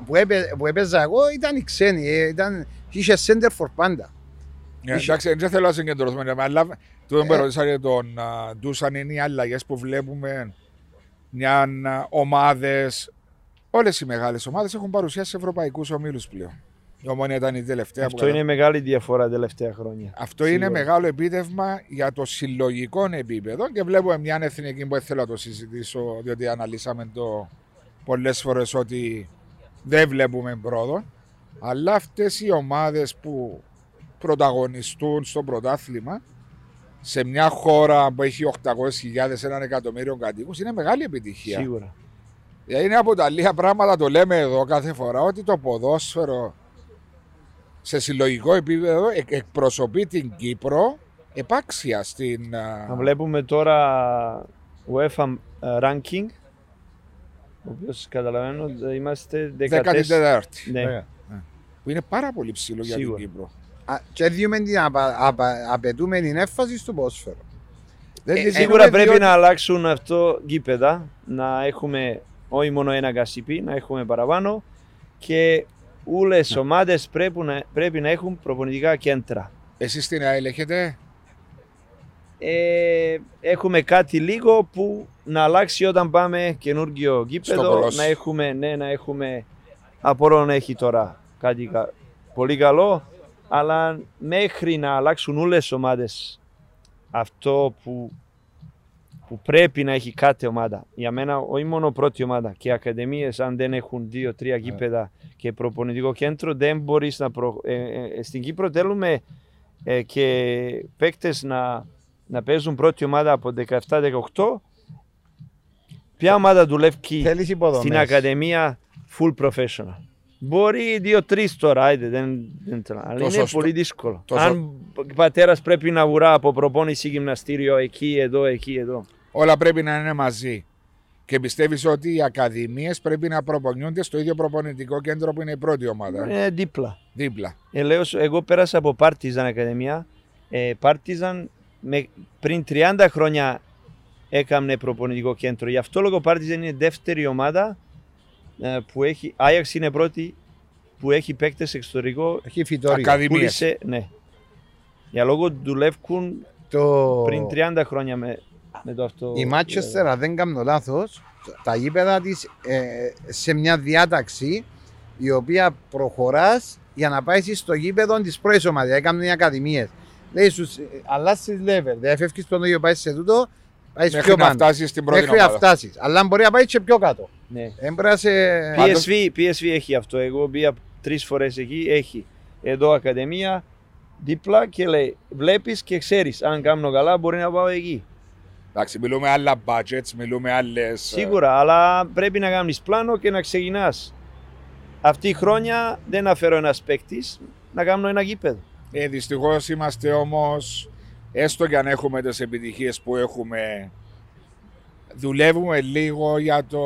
που, έπαι, που έπαιζα εγώ ήταν οι ξένοι. Ε, ήταν, είχε center for πάντα. Ναι, εντάξει, δεν θέλω να συγκεντρωθούμε, αλλά το Ε. που ρωτήσα για τον α, Ντούσαν είναι οι αλλαγές που βλέπουμε μια ομάδες. Όλες οι μεγάλες ομάδες έχουν παρουσιάσει σε ευρωπαϊκούς ομίλους πλέον. Η ομόνια ήταν η τελευταία που Αυτό είναι μεγάλη διαφορά τα τελευταία χρόνια. Αυτό είναι Σίγουρα. μεγάλο επίτευγμα για το συλλογικό επίπεδο και βλέπουμε μια εθνική που δεν θέλω να το συζητήσω διότι αναλύσαμε το πολλές φορές ότι δεν βλέπουμε πρόοδο αλλά αυτές οι ομάδες που πρωταγωνιστούν στο πρωτάθλημα σε μια χώρα που έχει 800.000 έναν εκατομμύριο κατοίκους είναι μεγάλη επιτυχία. Σίγουρα. Δηλαδή είναι από τα λίγα πράγματα, το λέμε εδώ κάθε φορά, ότι το ποδόσφαιρο σε συλλογικό επίπεδο εκ- εκπροσωπεί την Κύπρο επάξια στην. α, Να βλέπουμε τώρα UEFA ranking, ο οποίος καταλαβαίνω ότι είμαστε 14. 14η. Ναι. Ωραία. Που είναι πάρα πολύ ψηλό για την Σίγουρα. Κύπρο. Α, Και διούμε την απα, απα, απαιτούμενη έμφαση στο ποδόσφαιρο. Δεν Ε, είναι Σίγουρα έχουμε πρέπει διότι- να αλλάξουν αυτό γήπεδα, να έχουμε όχι μόνο ένα κασιπί, να έχουμε παραπάνω και όλες οι ομάδες πρέπει να, πρέπει να έχουν προπονητικά κέντρα. Εσείς στην ΑΕΛ έχετε; Ε, έχουμε κάτι λίγο που να αλλάξει όταν πάμε καινούργιο γήπεδο, Κολόσι. να έχουμε, ναι, να έχουμε, απορώ να έχει τώρα κάτι κα- πολύ καλό, αλλά μέχρι να αλλάξουν όλες οι ομάδες αυτό που, που πρέπει να έχει κάθε ομάδα. Για μένα, όχι μόνο πρώτη ομάδα και οι ακαδημίες, αν δεν έχουν δύο-τρία γήπεδα και προπονητικό κέντρο, δεν μπορείς να προ... ε, ε, στην Κύπρο θέλουμε ε, και παίκτες να, να παίζουν πρώτη ομάδα από 17-18. Ποια ομάδα δουλεύει Θέλεις υποδομές. στην Ακαδημία full professional. Μπορεί δύο-τρει τώρα, άιντε, δεν, δεν θέλω. Αλλά Το είναι σωστό. πολύ δύσκολο. Το Αν ο πατέρας πρέπει να βουρά από προπόνηση γυμναστήριο εκεί, εδώ, εκεί, εδώ. Όλα πρέπει να είναι μαζί. Και πιστεύεις ότι οι ακαδημίες πρέπει να προπονιούνται στο ίδιο προπονητικό κέντρο που είναι η πρώτη ομάδα; Είναι δίπλα. Δίπλα. Ε, λέω σου, εγώ πέρασα από Partizan Ακαδημία. Ε, Partizan με, πριν 30 χρόνια έκανε προπονητικό κέντρο. Γι' αυτό λόγω Partizan είναι δεύτερη ομάδα ε, που έχει. Ajax είναι πρώτη που έχει παίκτες εξωτερικό. Έχει φυτόριο. Ακαδημίες. Πούλησε, ναι. Για λόγω δουλεύουν Το... πριν 30 χρόνια με, με το αυτό. Η Manchester, αν δεν κάνω λάθος, τα γήπεδα της σε μια διάταξη η οποία προχωράς για να πάεις στο γήπεδο της πρώτης ομάδας. Έκαναν οι ακαδημίε. Λέει σου, αλλάζεις level. Δεν φεύγεις στον ίδιο, πάεις σε τούτο, πάει Μέχρι πιο να πάνω. φτάσει στην πρώτη Μέχρι να ομάδα. φτάσει. Αλλά μπορεί να πάει και πιο κάτω. Ναι. Δεν μπορεί να σε. Πάντως- PSV, PSV έχει αυτό. Εγώ μπήκα τρεις φορές εκεί. Έχει. εδώ ακαδημία δίπλα και λέει βλέπεις και ξέρεις αν κάνω καλά μπορεί να πάω εκεί. Εντάξει, μιλούμε άλλα budgets, μιλούμε άλλες. Σίγουρα, αλλά πρέπει να κάνεις πλάνο και να ξεκινάς. Αυτή η χρόνια δεν αφαιρώ ένας παίκτης να κάνω ένα γήπεδο. Ε, Δυστυχώς είμαστε όμως, έστω και αν έχουμε τις επιτυχίες που έχουμε, δουλεύουμε λίγο για το.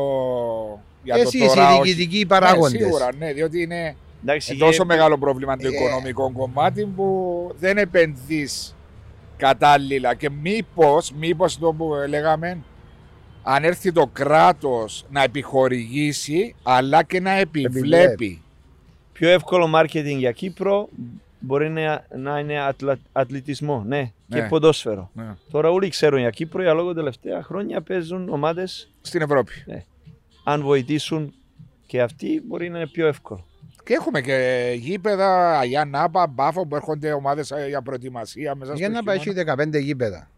Για Εσείς το τώρα, οι όχι- διοικητικοί παράγοντες. Ναι, σίγουρα, ναι, διότι είναι Εντάξει, τόσο ε, μεγάλο πρόβλημα το ε, οικονομικό κομμάτι που δεν επενδύεις κατάλληλα. Και μήπως, μήπως το που λέγαμε, αν έρθει το κράτος να επιχορηγήσει, αλλά και να επιβλέπει. πιο εύκολο marketing για Κύπρο μπορεί να, να είναι ατλα, αθλητισμό ναι, και Ναι. ποδόσφαιρο. Ναι. Τώρα όλοι ξέρουν για Κύπρο, για λόγω τελευταία χρόνια παίζουν ομάδες Στην Ευρώπη. αν βοηθήσουν και αυτοί μπορεί να είναι πιο εύκολο. Και έχουμε και γήπεδα, Αγιά Νάπα, Μπάφο που έρχονται ομάδες για προετοιμασία μέσα Για στο να πάει χειμώνα. έχει 15 γήπεδα.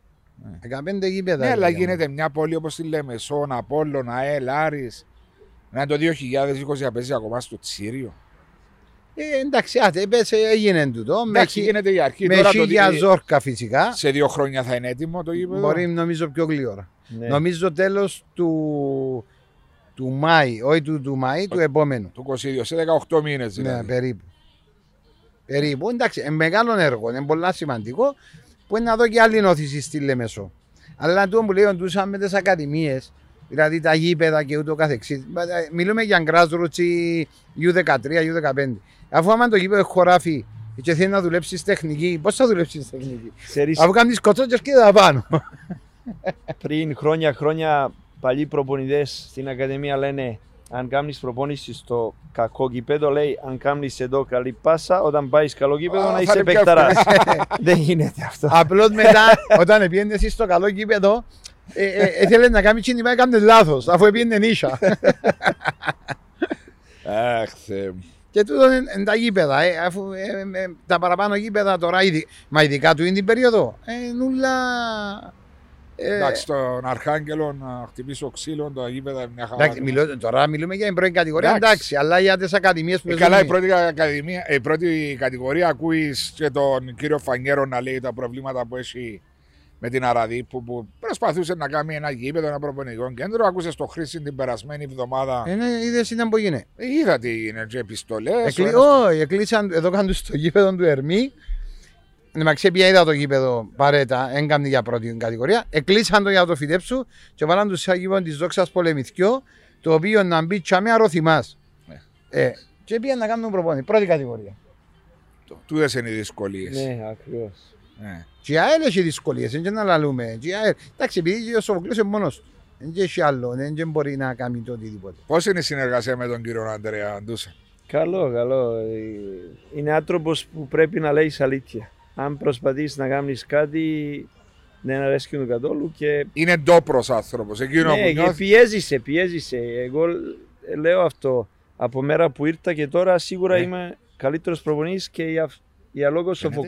15 γήπεδα. Ναι, αλλά ρε, γίνεται μια πόλη όπως τη λέμε, Σόν, Απόλλων, ΑΕΛ, Άρης. Να είναι το 2020 να παίζει ακόμα στο Τσίριο. Ε, εντάξει, άτε, πες, ε, έγινε τούτο. Με, Εντάξει, χι- γίνεται η αρχή. με Τώρα το χίλια δι- ζόρκα φυσικά. Σε δύο χρόνια θα είναι έτοιμο το γήπεδο; Μπορεί νομίζω πιο γλύωρα. Ναι. Νομίζω τέλος του, του Μάη, όχι του, του Μάη, του επόμενου. Το 22, σε 18 μήνες Ναι, δηλαδή. περίπου. Περίπου. Εντάξει, είναι μεγάλο έργο, είναι πολύ σημαντικό που είναι να δω και άλλη όθηση στη Λεμεσό. Αλλά το που λέω του σαν με τις ακαδημίες, δηλαδή τα γήπεδα και ούτω καθεξής. ε, Μιλούμε για grassroots ή U13, U15. Αφού άμα το γήπεδο έχει χωράφι και θέλει να δουλέψεις τεχνική, πώς θα δουλέψεις τεχνική; Ξέρεις, Αφού κάνεις κοτσότζερ και τα πάνω. πριν χρόνια χρόνια παλιοί προπονητές στην Ακαδημία λένε αν κάνεις προπόνησης στο κακό γήπεδο, λέει αν κάνεις εδώ καλή πάσα, όταν πάεις καλό γήπεδο Α, να θα είσαι είναι πιο παικταράς. Δεν γίνεται αυτό. Απλώς μετά, όταν πήγαινε εσύ στο καλό γήπεδο, ε, ε, ε, ήθελε να κάνεις τσίνη, έκανε λάθος, αφού πήγαινε νύσια. Αχ, Θεέ μου. Και τούτο είναι, είναι τα γήπεδα, ε, αφού ε, ε, τα παραπάνω γήπεδα τώρα, ήδη, μα ειδικά του είναι την περίοδο, ε, νουλά. Ε, Εντάξει, στον Αρχάγγελο να χτυπήσω ξύλο, το γήπεδα είναι μια χαρά. εντάξει, μιλώ, τώρα μιλούμε για την πρώτη κατηγορία, Εντάξει. εντάξει, αλλά για τις ακαδημίες που Ε, παίζουν- καλά, η πρώτη, ακαδημία, η πρώτη κατηγορία ακούεις και τον κύριο Φανιέρο να λέει τα προβλήματα που έχει με την Αραδί που, που προσπαθούσε να κάνει ένα γήπεδο, ένα προπονητικό κέντρο. Άκουσες στο Χρήση την περασμένη εβδομάδα. Ε, ναι, είδες ήταν που γίνεται. Ε, είδα τι είναι, και επιστολές. Εκλεί... Όχι, εκλείσαν, εδώ κάνουν στο γήπεδο του Ερμή. Να ξέπια είδα το γήπεδο παρέτα, έγκαμνη για πρώτη κατηγορία. Εκλείσαν το για να το φυτέψουν και βάλαν τους σε γήπεδο της δόξας πολεμηθιό, το οποίο να μπει τσάμε αρωθυμά. Ναι. Ε, και πήγαν να κάνουν προπόνη, πρώτη κατηγορία. Τούτες είναι οι δυσκολίες. ναι, ακριβώς. Ναι. Και η ΑΕΛ έχει δυσκολίες, δεν να λαλούμε. Και η ΑΕΛ, εντάξει, επειδή ο Σοφοκλής είναι μόνος του. Δεν έχει άλλο, δεν μπορεί να κάνει το οτιδήποτε. Πώς είναι η συνεργασία με τον κύριο Αντρέα Ντούσα. Καλό, καλό. Ε, Είναι άνθρωπος που πρέπει να λέει αλήθεια. Αν προσπαθείς να κάνεις κάτι, δεν αρέσει του καθόλου και Είναι ντόπρος άνθρωπος. Εκείνο ναι, που και νιώθεις. πιέζησε, πιέζησε. Εγώ ε, λέω αυτό. Από μέρα που ήρθα και τώρα σίγουρα Ναι. είμαι καλύτερος προπονητής και για, για λόγω Φαίνεται.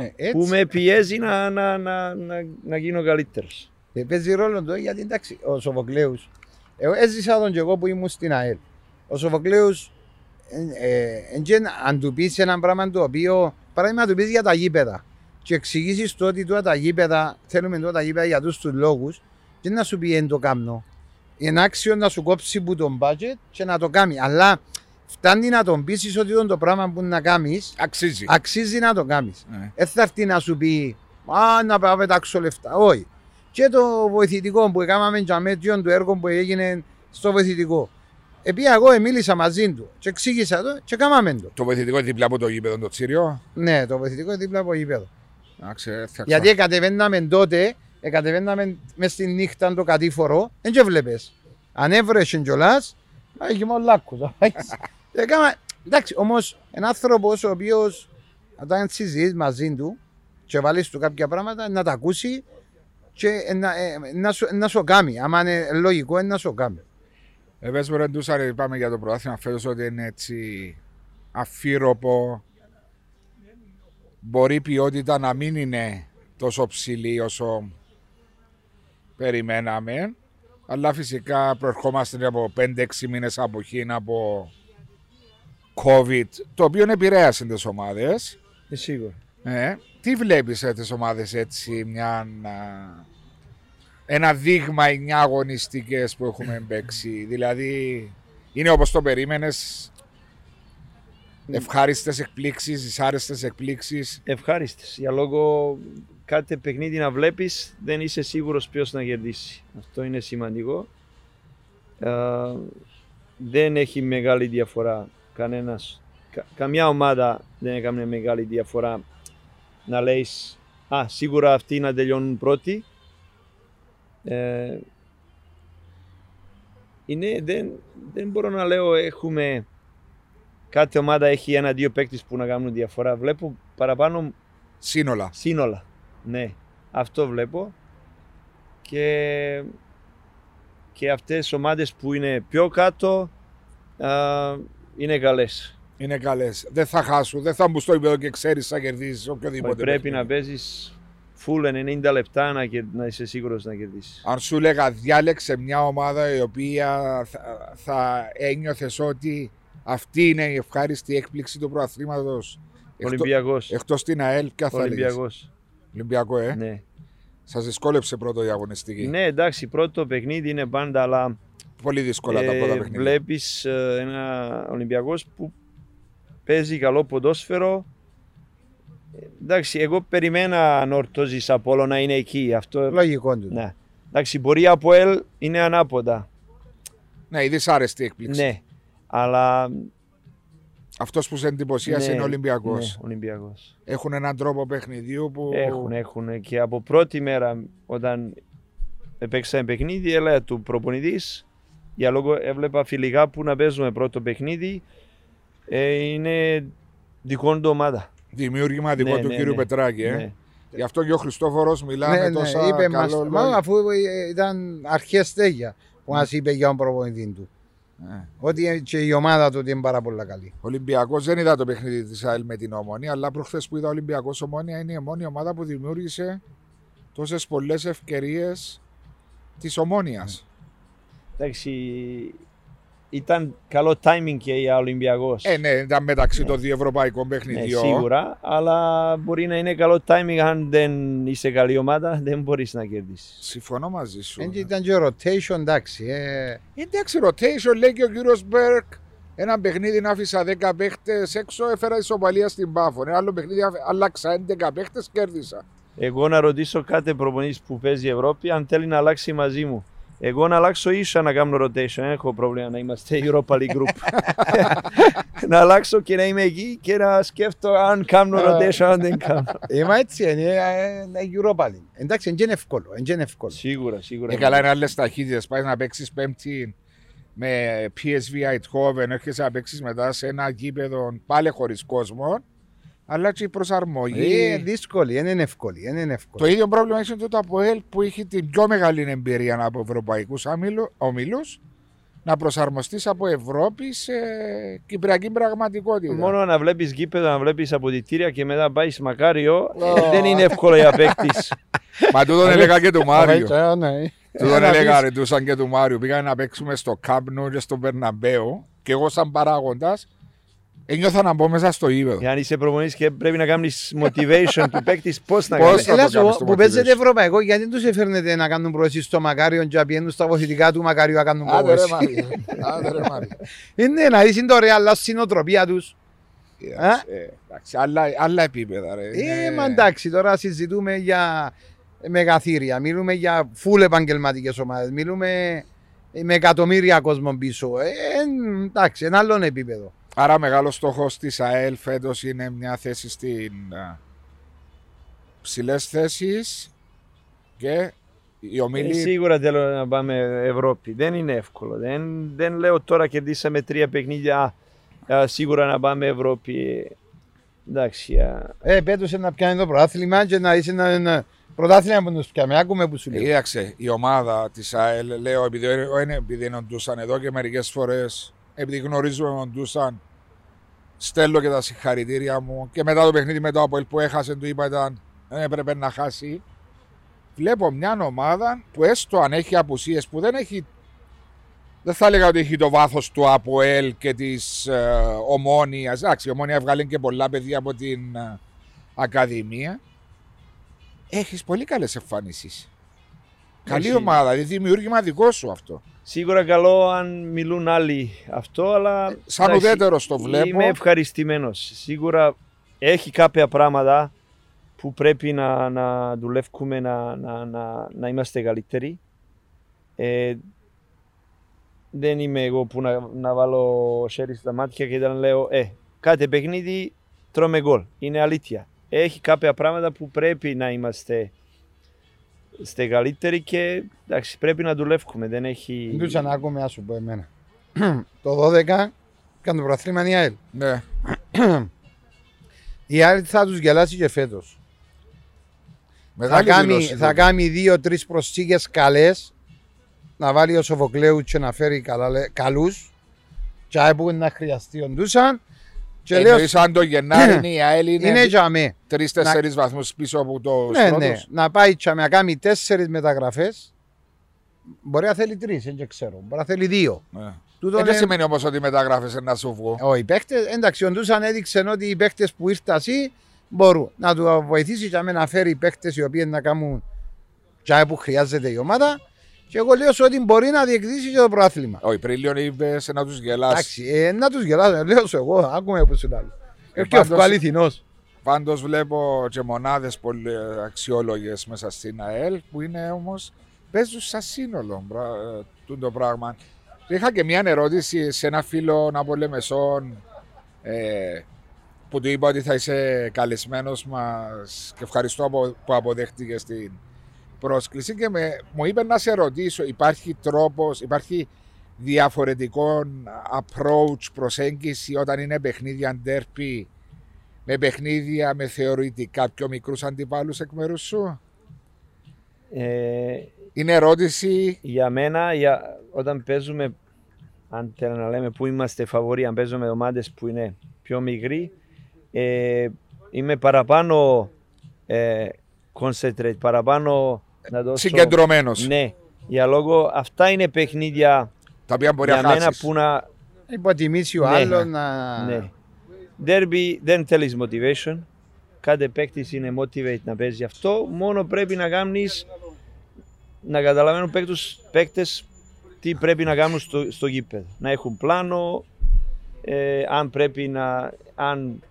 Σοφοκλέους. Ε, έτσι. Που με πιέζει να, να, να, να, να γίνω καλύτερος. Ε, παίζει ρόλο το γιατί εντάξει, ο Σοφοκλέους. Εγώ έζησα τον και εγώ που ήμουν στην ΑΕΛ. Ο Σοφοκλέους, ε, ε, αν του πεις ένα πράγμα το οποίο, παράδειγμα, να του πεις για τα γήπεδα και εξηγήσεις το ότι τώρα τα γήπεδα, θέλουμε τώρα τα γήπεδα για αυτού τους λόγους, και να σου πει εν το κάμνο. Είναι άξιο να σου κόψει που τον budget και να το κάνει. Αλλά φτάνει να τον πείσεις ότι το πράγμα που να κάνεις Αξίζει. αξίζει να το κάνεις. Ναι. Δεν θα έρθει να σου πει Α, να πάω να πετάξω λεφτά. Όχι. Και το βοηθητικό που έκαναμε για μέτριο του έργου που έγινε στο βοηθητικό. Επειδή εγώ μίλησα μαζί του και εξήγησα το και κάναμε το. Το βοηθητικό δίπλα από το γήπεδο το Τσίριο; Ναι, το βοηθητικό είναι δίπλα από γήπεδο. Εντάξει, ε, θα Γιατί κατεβαίναμε τότε, ε, κατεβαίναμε μες στη νύχτα το κατήφορο, δεν και βλέπεις. Αν έβρεσαι κιόλας, μα είχε μόνο λάκκους. Ε, κάμα- Εντάξει, όμως, ένα άνθρωπος ο οποίος όταν συζητείς μαζί του και βάλεις του κάποια πράγματα, να τα ακούσει και ε, να, ε, να, σου, να σου κάνει. Άμα είναι λογικό, ε, να σου κάνει. Ε, πες μου ρε Ντούσα, ρε, πάμε για το πρωτάθλημα φέτος ότι είναι έτσι αφύροπο. Μπορεί η ποιότητα να μην είναι τόσο ψηλή όσο περιμέναμε. Αλλά φυσικά προερχόμαστε από 5-6 μήνες αποχή από COVID, το οποίο επηρέασε τις ομάδες. Ε, σίγουρα. Ε, τι βλέπεις ε, τις ομάδες έτσι, μια, α, ένα δείγμα εννιά αγωνιστικές που έχουμε παίξει; Δηλαδή, είναι όπως το περίμενες, ευχάριστες εκπλήξεις, δυσάρεστες εκπλήξεις; Ευχάριστες. Για λόγω κάθε παιχνίδι να βλέπεις δεν είσαι σίγουρος ποιος να κερδίσει. Αυτό είναι σημαντικό. Ε, δεν έχει μεγάλη διαφορά κανένας. Κα- καμιά ομάδα δεν έκανε μεγάλη διαφορά να λέεις «Α, σίγουρα αυτοί να τελειώνουν πρώτοι». Ε, είναι, δεν, δεν μπορώ να λέω έχουμε κάθε ομάδα έχει ένα-δύο παίκτες που να κάνουν διαφορά. Βλέπω παραπάνω Σύνολα. σύνολα. Ναι, αυτό βλέπω. Και, και αυτές οι ομάδες που είναι πιο κάτω α, είναι καλές. Είναι καλές. Δεν θα χάσουν, δεν θα μπουν στο επίπεδο και ξέρεις θα κερδίσεις οποιοδήποτε. Πρέπει να παιχνίδι. παίζεις full 90 λεπτά να, κερ- να είσαι σίγουρος να κερδίσεις. Αν σου λέγα διάλεξε μια ομάδα η οποία θα, θα ένιωθες ότι αυτή είναι η ευχάριστη έκπληξη του προαθλήματος. Ολυμπιακός. Εκτός την ΑΕΛ, ποια θα έλεγες. Ολυμπιακός. Ολυμπιακό, ε; Ναι. Σας δυσκόλεψε πρώτο η αγωνιστική. ναι, εντάξει, πρώτο παιχνίδι είναι πάντα, αλλά Πολύ δύσκολα τα πρώτα ε, παιχνίδια. βλέπεις ε, ένα Ολυμπιακός που παίζει καλό ποδόσφαιρο. Ε, Εντάξει, εγώ περιμένα αν ορτώζεις από όλο να είναι εκεί. Αυτό, Λογικό του. ναι. Εντάξει, μπορεί από ελ είναι ανάποδα. Ναι, η δυσάρεστη έκπληξη. Ναι, αλλά... Αυτός που σε εντυπωσίασε ναι, είναι ο Ολυμπιακός. Ναι, Ολυμπιακός. Έχουν έναν τρόπο παιχνιδιού που... Έχουν, έχουν. Και από πρώτη μέρα όταν παίξαμε παιχνίδι, έλεγα του προπονητής, για λόγω έβλεπα φιλικά που να παίζουμε πρώτο παιχνίδι, ε, είναι δικό του ομάδα. Δημιούργημα δικό Ναι, του ναι, κύριου ναι. Πετράκη. Ε. Ναι. Γι' αυτό και ο Χριστόφορος μιλά Ναι, με ναι, τόσα είπε μας, καλό μα, λόγια. αφού ε, ήταν αρχές στέγια που μας είπε για τον προπονητή του. Ε. Ότι και η ομάδα του ότι είναι πάρα πολύ καλή. Ολυμπιακός δεν είδα το παιχνίδι της ΑΕΛ με την Ομόνια, αλλά προχθές που είδα Ολυμπιακός Ομόνια είναι η μόνη ομάδα που δημιούργησε τόσες πολλές ευκαιρίες της Ομόνιας. Εντάξει, ήταν καλό timing και για Ολυμπιακός. Ε, ναι, ήταν μεταξύ Ναι. των δύο ευρωπαϊκών Ναι, παιχνιδιών. σίγουρα, αλλά μπορεί να είναι καλό timing αν δεν είσαι καλή ομάδα, δεν μπορείς να κερδίσεις. Συμφωνώ μαζί σου. Έτσι ήταν και rotation, εντάξει. Ε, Εντάξει, rotation λέει και ο κύριος Μπέρκ. Ένα παιχνίδι να άφησα 10 παίχτες έξω, έφερα ισοπαλία στην Πάφο. Ένα άλλο παιχνίδι άφη- άλλαξα 11 παίχτες, κέρδισα. Εγώ να ρωτήσω κάθε προπονητής που παίζει Ευρώπη αν θέλει να αλλάξει μαζί μου. Εγώ να αλλάξω ίσα να κάνω rotation, δεν έχω πρόβλημα να είμαστε Europa League Group. να αλλάξω και να είμαι εκεί και να σκέφτω αν κάνω rotation, αν δεν κάνω. ε, μα έτσι είναι, ε, ε, Europa League. Εντάξει, δεν είναι εύκολο, δεν είναι εύκολο. σίγουρα, σίγουρα. Ε, καλά, είναι άλλες ταχύτητες. Πάει να παίξεις πέμπτη με PSV Eindhoven, έρχεσαι να παίξεις μετά σε ένα γήπεδο πάλι χωρίς κόσμο. Αλλά και η προσαρμογή. Ε, δύσκολη, δεν είναι εύκολη, δεν είναι Το εύκολη. ίδιο πρόβλημα έχει το ΑΠΟΕΛ που έχει την πιο μεγάλη εμπειρία από ευρωπαϊκούς ομίλους να προσαρμοστείς από Ευρώπη σε κυπριακή πραγματικότητα. Μόνο να βλέπεις γήπεδο, να βλέπεις αποδητήρια και μετά πάει μακάριο, ε, δεν είναι εύκολο για παίκτης. Μα τούτον έλεγα και του Μάριου. Ε, ναι. Τούτον Ε, να έλεγα πεις, ρε, του σαν και του Μάριου. Πήγαμε να παίξουμε στο Κάμπνο και στο Μπερναμπέο και εγώ σαν παράγοντας ένιωθα να μπω μέσα στο ύπεδο. Για αν είσαι προπονητής και πρέπει να κάνεις motivation του παίκτης, πώς να Πώς κάνεις. θα Έλα το σου, κάνεις το που παίζετε motivation; ευρωπαϊκό, γιατί δεν τους έφερνετε να κάνουν πρόεση στο Μακάριο και να πηγαίνουν στα βοηθητικά του Μακάριου να κάνουν Άντε ρε πρόεση. Μάριου. Άντε ρε Μάριου. Είναι να δεις είναι το ρεάλ, η νοοτροπία τους. Ε, εντάξει, άλλα, άλλα επίπεδα ρε. Ε, Είναι- μα εντάξει, τώρα συζητούμε για μεγαθύρια, μιλούμε για φουλ επαγγελματικές ομάδες, μιλούμε με εκατομμύρια κόσμο πίσω. Ε, ε, εντάξει, ένα άλλο επίπεδο. Άρα μεγάλος στόχος της ΑΕΛ φέτος είναι μια θέση στην ψηλές θέσεις και οι Ε, ομίλοι. σίγουρα θέλω να πάμε Ευρώπη. Δεν είναι εύκολο. Δεν, δεν λέω τώρα κερδίσαμε τρία παιχνίδια. α, σίγουρα να πάμε Ευρώπη. Εντάξει. α, Ε, πέτωσε να πιάνει το πρωτάθλημα και να είσαι ένα, ένα πρωτάθλημα που τους πιάμε. Άκουμε που σου λέει. Κοίταξε, η ομάδα της ΑΕΛ, λέω, επειδή, ο- είναι, επειδή είναι ο Ντούσαν εδώ και μερικές φορές, επειδή γνωρίζουμε τον Ντούσαν, στέλνω και τα συγχαρητήρια μου. Και μετά το παιχνίδι με το Απολ που έχασε, του είπα ήταν δεν έπρεπε να χάσει. Βλέπω μια ομάδα που έστω αν έχει απουσίες που δεν έχει δεν θα έλεγα ότι έχει το βάθος του ΑΠΟΕΛ και της ε, Ομόνιας. Εντάξει, η Ομόνια έβγαλε και πολλά παιδιά από την ε, Ακαδημία. Έχεις πολύ καλές εμφανίσεις. Καλή Έχει. ομάδα, δηλαδή δημιούργημα δικό σου αυτό. Σίγουρα καλό αν μιλούν άλλοι αυτό, αλλά. Σαν εντάξει, ουδέτερος το βλέπω. Είμαι ευχαριστημένος. Σίγουρα έχει κάποια πράγματα που πρέπει να, να δουλεύουμε να, να, να, να είμαστε καλύτεροι. Ε, δεν είμαι εγώ που να, να βάλω χέρι στα μάτια και να λέω ε, κάθε παιχνίδι τρώμε γκολ. Είναι αλήθεια. Έχει κάποια πράγματα που πρέπει να είμαστε στε καλύτεροι και εντάξει, πρέπει να δουλεύουμε. Δεν έχει... Δεν του άκουμε, α σου πω εμένα. το 12 κάνει το πρωτάθλημα η ΑΕΛ. Ναι. Η ΑΕΛ θα τους γελάσει και φέτος. Θα Μεγάλη κάνει, δήλωση, θα κάνει δύο-τρει προσθήκε καλές. Να βάλει ο Σοφοκλέου και να φέρει καλούς. Και που να χρειαστεί ο Ντούσαν. Και λέω, Εννοείς αν το Γενάρη είναι η ΑΕΛ είναι είναι για με. τρει-τέσσερι βαθμούς πίσω από το Ναι, ναι. Να πάει και να κάνει τέσσερις μεταγραφές. Μπορεί να θέλει τρεις, δεν ξέρω. Μπορεί να θέλει δύο. Ναι. Τούτο Δεν είναι- σημαίνει όμως ότι οι μεταγράφε να σου βγουν. Όχι, οι παίχτες, εντάξει, ο Ντούσαν έδειξε ότι οι παίχτες που ήρθαν εσύ μπορούν να του βοηθήσει και να φέρει παίχτες οι οποίοι να κάνουν τσάι που χρειάζεται η ομάδα. Και εγώ λέω σου ότι μπορεί να διεκδικήσει και το πρόθλημα. Όχι, πριν λίγο είπες να τους γελάσει. Εντάξει, ε, να τους γελάσω, λέω σου εγώ, άκουμε που σου λέω. Ε, Ε, και ο πάντως- αληθινός. Πάντως βλέπω και μονάδες πολύ αξιόλογες μέσα στην ΑΕΛ που είναι όμως παίζουν σαν σύνολο μπρα- ε, τούτο το πράγμα. Είχα και μια ερώτηση σε ένα φίλο από Λεμεσόν ε, που του είπα ότι θα είσαι καλεσμένος μας και ευχαριστώ απο- που αποδέχτηκες την πρόσκληση και με, μου είπε να σε ρωτήσω υπάρχει τρόπος, υπάρχει διαφορετικό approach προσέγγιση όταν είναι παιχνίδια ντέρπι με παιχνίδια με θεωρητικά πιο μικρούς αντιπάλους εκ μέρους σου; Ε, Είναι ερώτηση για μένα, για, όταν παίζουμε, αν θέλω να λέμε που είμαστε φαβοροί, αν παίζουμε ομάδες που είναι πιο μικροί, ε, είμαι παραπάνω ε, concentrate, παραπάνω να δώσω... συγκεντρωμένος. Ναι, για λόγω αυτά είναι παιχνίδια Τα οποία μπορεί για να μένα χάσεις. που να... Υποτιμήσει ο Ναι. άλλο να. Ναι. Derby δεν θέλεις motivation. Κάθε παίκτης είναι motivate να παίζεις αυτό. Μόνο πρέπει να κάνει να καταλαβαίνουν παίκτες τι πρέπει να κάνουν στο, στο γήπεδο. Να έχουν πλάνο, ε, αν πρέπει να. Αν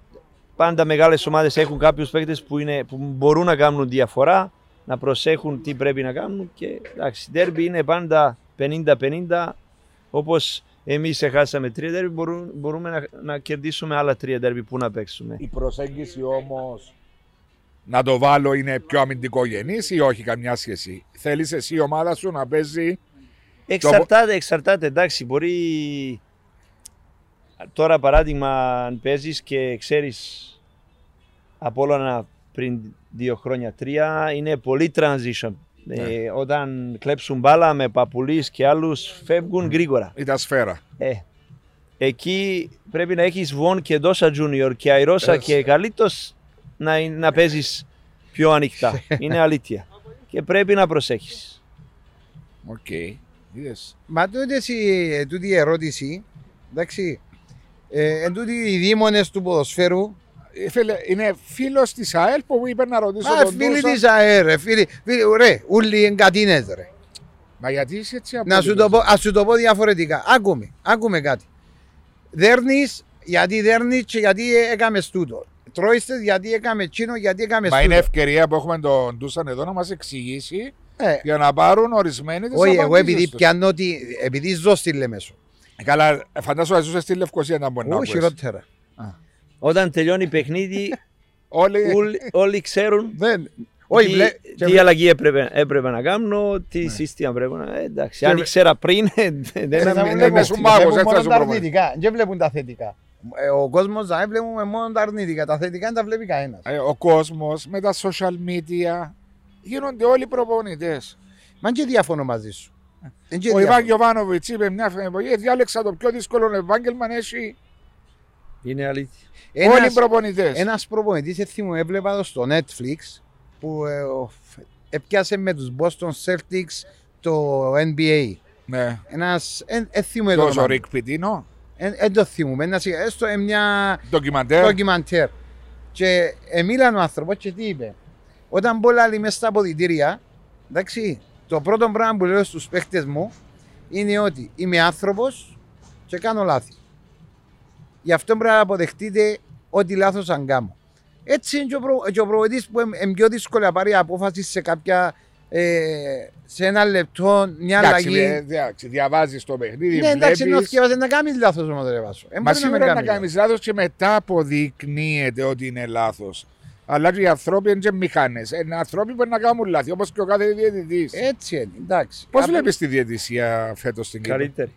πάντα μεγάλες ομάδες έχουν κάποιους παίκτες που, είναι, που μπορούν να κάνουν διαφορά, να προσέχουν τι πρέπει να κάνουν και εντάξει, derby είναι πάντα 50-50 όπως εμείς χάσαμε τρία derby μπορούμε, μπορούμε να, να κερδίσουμε άλλα τρία derby που να παίξουμε. Η προσέγγιση όμως να το βάλω είναι πιο αμυντικογενής ή όχι καμιά σχέση; Θέλεις εσύ η ομάδα σου να παίζει Εξαρτάται, εξαρτάται. Εντάξει, μπορεί τώρα παράδειγμα αν παίζεις και ξέρεις από όλα πριν δύο χρόνια, τρία, είναι πολύ transition. Ε, όταν κλέψουν μπάλα με παπουλείς και άλλους φεύγουν γρήγορα. ή τα σφαίρα. Ε, εκεί πρέπει να έχεις Βον και Ντόσα Junior και Αϊρόσα Έτσι. και Καλίτος να, να παίζεις πιο ανοιχτά. Είναι αλήθεια. Και πρέπει να προσέχεις. Οκ. Είδες. Μα τότε εσύ, ε, τούτη η ερώτηση, εντάξει, ε, εν τούτη οι δήμονες του ποδοσφαίρου, Ε, Φίλε, είναι φίλος της ΑΕΛ που μου είπε να ρωτήσω μα τον φίλοι Τούσαν. της ΑΕΡ, ρε, φίλοι, φίλοι, ρε, ούλοι εγκατίνες, ρε. Μα γιατί είσαι έτσι Να σου το απόλυτος, πω, ας σου το πω διαφορετικά. Άκουμε, άκουμε κάτι. Δέρνεις γιατί δέρνεις και γιατί έκαμες τούτο. Τρώιστες γιατί έκαμες τσίνο, γιατί έκαμες Μα είναι τούτο. ευκαιρία που έχουμε τον Τούσαν εδώ να μας εξηγήσει Ε, για να πάρουν ορισμένοι τις όχι, εγώ απαντήσεις επειδή τους. πιάνω ότι, επειδή ζω στη Λεμέσο. Καλά, φαντάζομαι ζούσες στη Λευκοσία να μπορεί να Όχι ακούεις. χειρότερα. Όταν τελειώνει παιχνίδι, Όλοι... όλοι, όλοι ξέρουν Δεν, όχι, τι, βλέ, τι αλλαγή έπρεπε, έπρεπε να κάνω, τι σύστημα πρέπει να. Ε, εντάξει, αν Και- ήξερα πριν, δεν Ε, θα θα μην βλέπουν- βλέπουν- ήσουν μάγος, βλέπουν έτσι μόνο θα σου τα προβάλλει. αρνητικά, δεν βλέπουν τα θετικά. Ε, Ο κόσμος δεν βλέπουμε μόνο τα αρνητικά. Τα θετικά δεν τα βλέπει κανένας. Ε, ο κόσμος με τα social media γίνονται όλοι προπονητές. Μα και διαφωνώ μαζί σου. Εν και Ο διαφωνώ. Ιβάν Γιωβάνοβιτς είπε μια εποχή, διάλεξα το πιο δύσκολο επάγγελμα να έχει Είναι αλήθεια. Όλοι οι Ένας- προπονητές. Ένας προπονητής έτσι μου έβλεπα το στο Netflix που ε, ο- έπιασε με τους Boston Celtics το NBA Ναι. Ένας, εν, εν θυμούμαι το Ποιος ο όνομα. Ρικ Πιτίνο. Εν, εν το θυμούμαι. Ένας, έστω εν μια Ντοκιμαντέρ. ντοκιμαντέρ. Και εμίλαν ο άνθρωπος και τι είπε. Όταν πω λάλη μέσα στα αποδητήρια, εντάξει, το πρώτο πράγμα που λέω στους παίχτες μου είναι ότι είμαι άνθρωπος και κάνω λάθη. Γι' αυτό πρέπει να αποδεχτείτε ό,τι λάθος αν κάνω. Έτσι είναι και ο, προ, και ο προπονητής που είναι πιο δύσκολο να πάρει απόφαση σε κάποια ε, σε ένα λεπτό, μια Εντάξει, αλλαγή. ε, εντάξει, διαβάζεις το παιχνίδι, Ναι, εντάξει, ενώ βλέπεις. θυκεύασαι να κάνεις λάθος όμως ρε Βάσο. Ε, Μα μπορεί σήμερα μην να κάνεις κάνεις λάθος και μετά αποδεικνύεται ότι είναι λάθος. Αλλά και οι άνθρωποι είναι και μηχάνες. Είναι άνθρωποι που να κάνουν λάθη, όπως και ο κάθε διαιτητής. Έτσι είναι, εντάξει. Πώς Απλά- βλέπεις τη διαιτησία φέτος στην Κύπρο; Καλύτερη.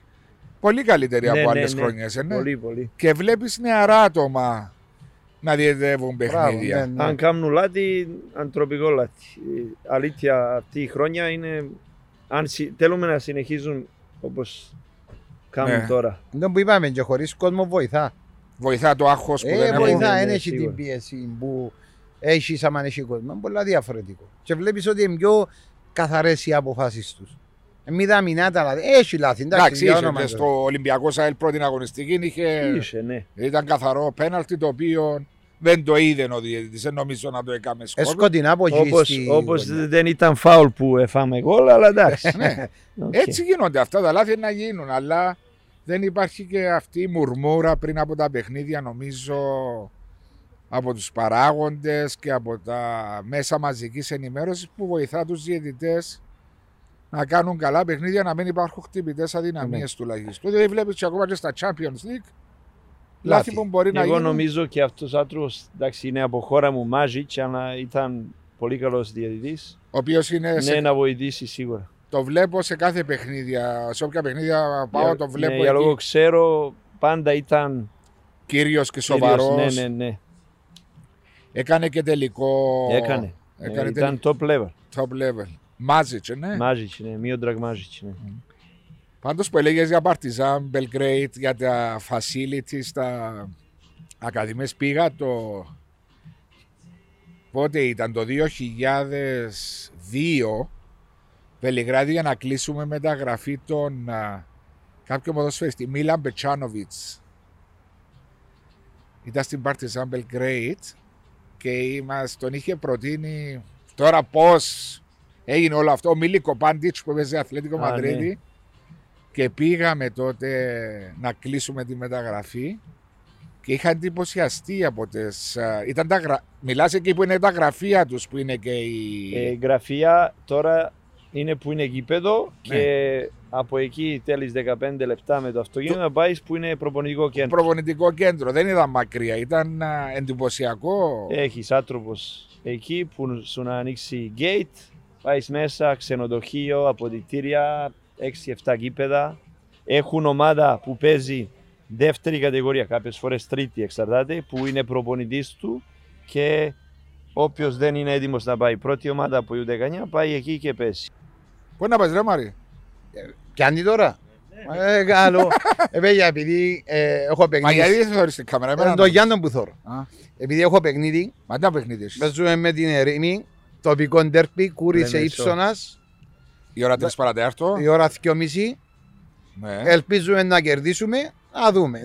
Πολύ καλύτερη Ναι, από ναι, άλλες ναι. χρονιές. ε, ναι. Πολύ, πολύ. Και βλέπεις νεαρά άτομα να διαιτεύουν Μπράβο, παιχνίδια. ναι, ναι. Αν κάνουν λάθη, αντροπικό λάθη. Η αλήθεια αυτή η χρόνια είναι. Αν συ- θέλουμε να συνεχίζουν όπως κάνουν Ναι. τώρα. Αυτό που είπαμε και χωρίς κόσμο βοηθά. Βοηθά το άγχος που Ε, δεν έχουν. βοηθά, Ναι, δεν ναι, έχει σίγουρα. την πίεση που έχεις άμα έχει κόσμο. Είναι πολλά διαφορετικό. Και βλέπεις ότι είναι πιο καθαρές οι αποφάσεις τους. Ε, Μη δαμηνά τα λάθη. Έχει λάθη, εντάξει, Εντάξει, για είχε, όνομα και του. στο Ολυμπιακό ΣΑΕΛ πρώτη αγωνιστική είχε, Είσαι, ναι. ήταν καθαρό πέναλτι το οποίο δεν το είδε ο διαιτητής. Δεν νομίζω να το έκαμε Ε, σκόρ. σκοτεινά από εκεί Όπως, στη όπως γωνιά. δεν ήταν φάουλ που εφάμε γκολ, αλλά εντάξει. Ναι. Οκ. Έτσι γίνονται αυτά τα λάθη να γίνουν, αλλά δεν υπάρχει και αυτή η μουρμούρα πριν από τα παιχνίδια νομίζω από τους παράγοντες και από τα μέσα μαζικής ενημέρωσης που βοηθά τους διαιτητές να κάνουν καλά παιχνίδια, να μην υπάρχουν χτυπητές αδυναμίες τουλάχιστον. Δηλαδή βλέπεις και ακόμα και στα Champions League λάθη που μπορεί να Εγώ γίνουν. νομίζω και αυτός ο άνθρωπος, εντάξει, είναι από χώρα μου Μάζιτς, αλλά ήταν πολύ καλός διαιτητής. Ο οποίος είναι σε- Ναι, να βοηθήσει σίγουρα. το βλέπω σε κάθε παιχνίδια, σε όποια παιχνίδια πάω Για- το βλέπω ναι, για λόγω εκεί, ξέρω, πάντα ήταν κύριος και κύριος, σοβαρός. Ναι, ναι, ναι. Έκανε και τελικό. Έκανε. Έκανε Ε, ήταν top level. top level. Μάζιτς, ναι. Μάζιτς, ναι. Μίοντρακ Μάζιτς, ναι. Πάντως που έλεγες για Παρτιζάν, Belgrade, για τα facilities, τα ακαδημίες πήγα το... Πότε ήταν, το 2002, Βελιγράδι για να κλείσουμε μεταγραφή των α, κάποιον ποδοσφαιριστή, Μίλαν Μπετσάνοβιτς. Ήταν στην Παρτιζάν Belgrade και μας τον είχε προτείνει τώρα πώς έγινε όλο αυτό. Ο Μίλικο Πάντιτς που έπαιζε Αθλέτικο Α, Μαδρίτη ναι. και πήγαμε τότε να κλείσουμε τη μεταγραφή και είχα εντυπωσιαστεί από τις... α, Ήταν τα γρα... Μιλάς εκεί που είναι τα γραφεία τους που είναι και η... Ε, γραφεία τώρα είναι που είναι γήπεδο Ναι. και από εκεί θέλεις 15 λεπτά με το αυτοκίνητο να πάεις που είναι προπονητικό κέντρο. προπονητικό κέντρο. Δεν ήταν μακριά, ήταν α, εντυπωσιακό. Έχεις άνθρωπος εκεί που σου να ανοίξει gate, πάεις μέσα, ξενοδοχείο, αποδητήρια, 6-7 γήπεδα. Έχουν ομάδα που παίζει δεύτερη κατηγορία, κάποιες φορές τρίτη εξαρτάται, που είναι προπονητής του και όποιος δεν είναι έτοιμος να πάει πρώτη ομάδα από U19 πάει εκεί και παίζει. Πού να πας ρε Μάρη; Πιάνει τώρα. Ε, καλό. Ε, παιδιά, επειδή ε, έχω Μα παιχνίδι. γιατί δεν θεωρείς την κάμερα. εμένα Ε, το να- Γιάννο που θωρώ. Α, Επειδή έχω παιχνίδι, Μα τι παιχνίδι έχεις. παίζουμε με την Ερήμη, τοπικό ντέρπι, κούρισε Λέμε ύψονας, Η ώρα 3 παρατέταρτο. η ώρα 2.30. Ναι. Ελπίζουμε να κερδίσουμε, να δούμε. Ε,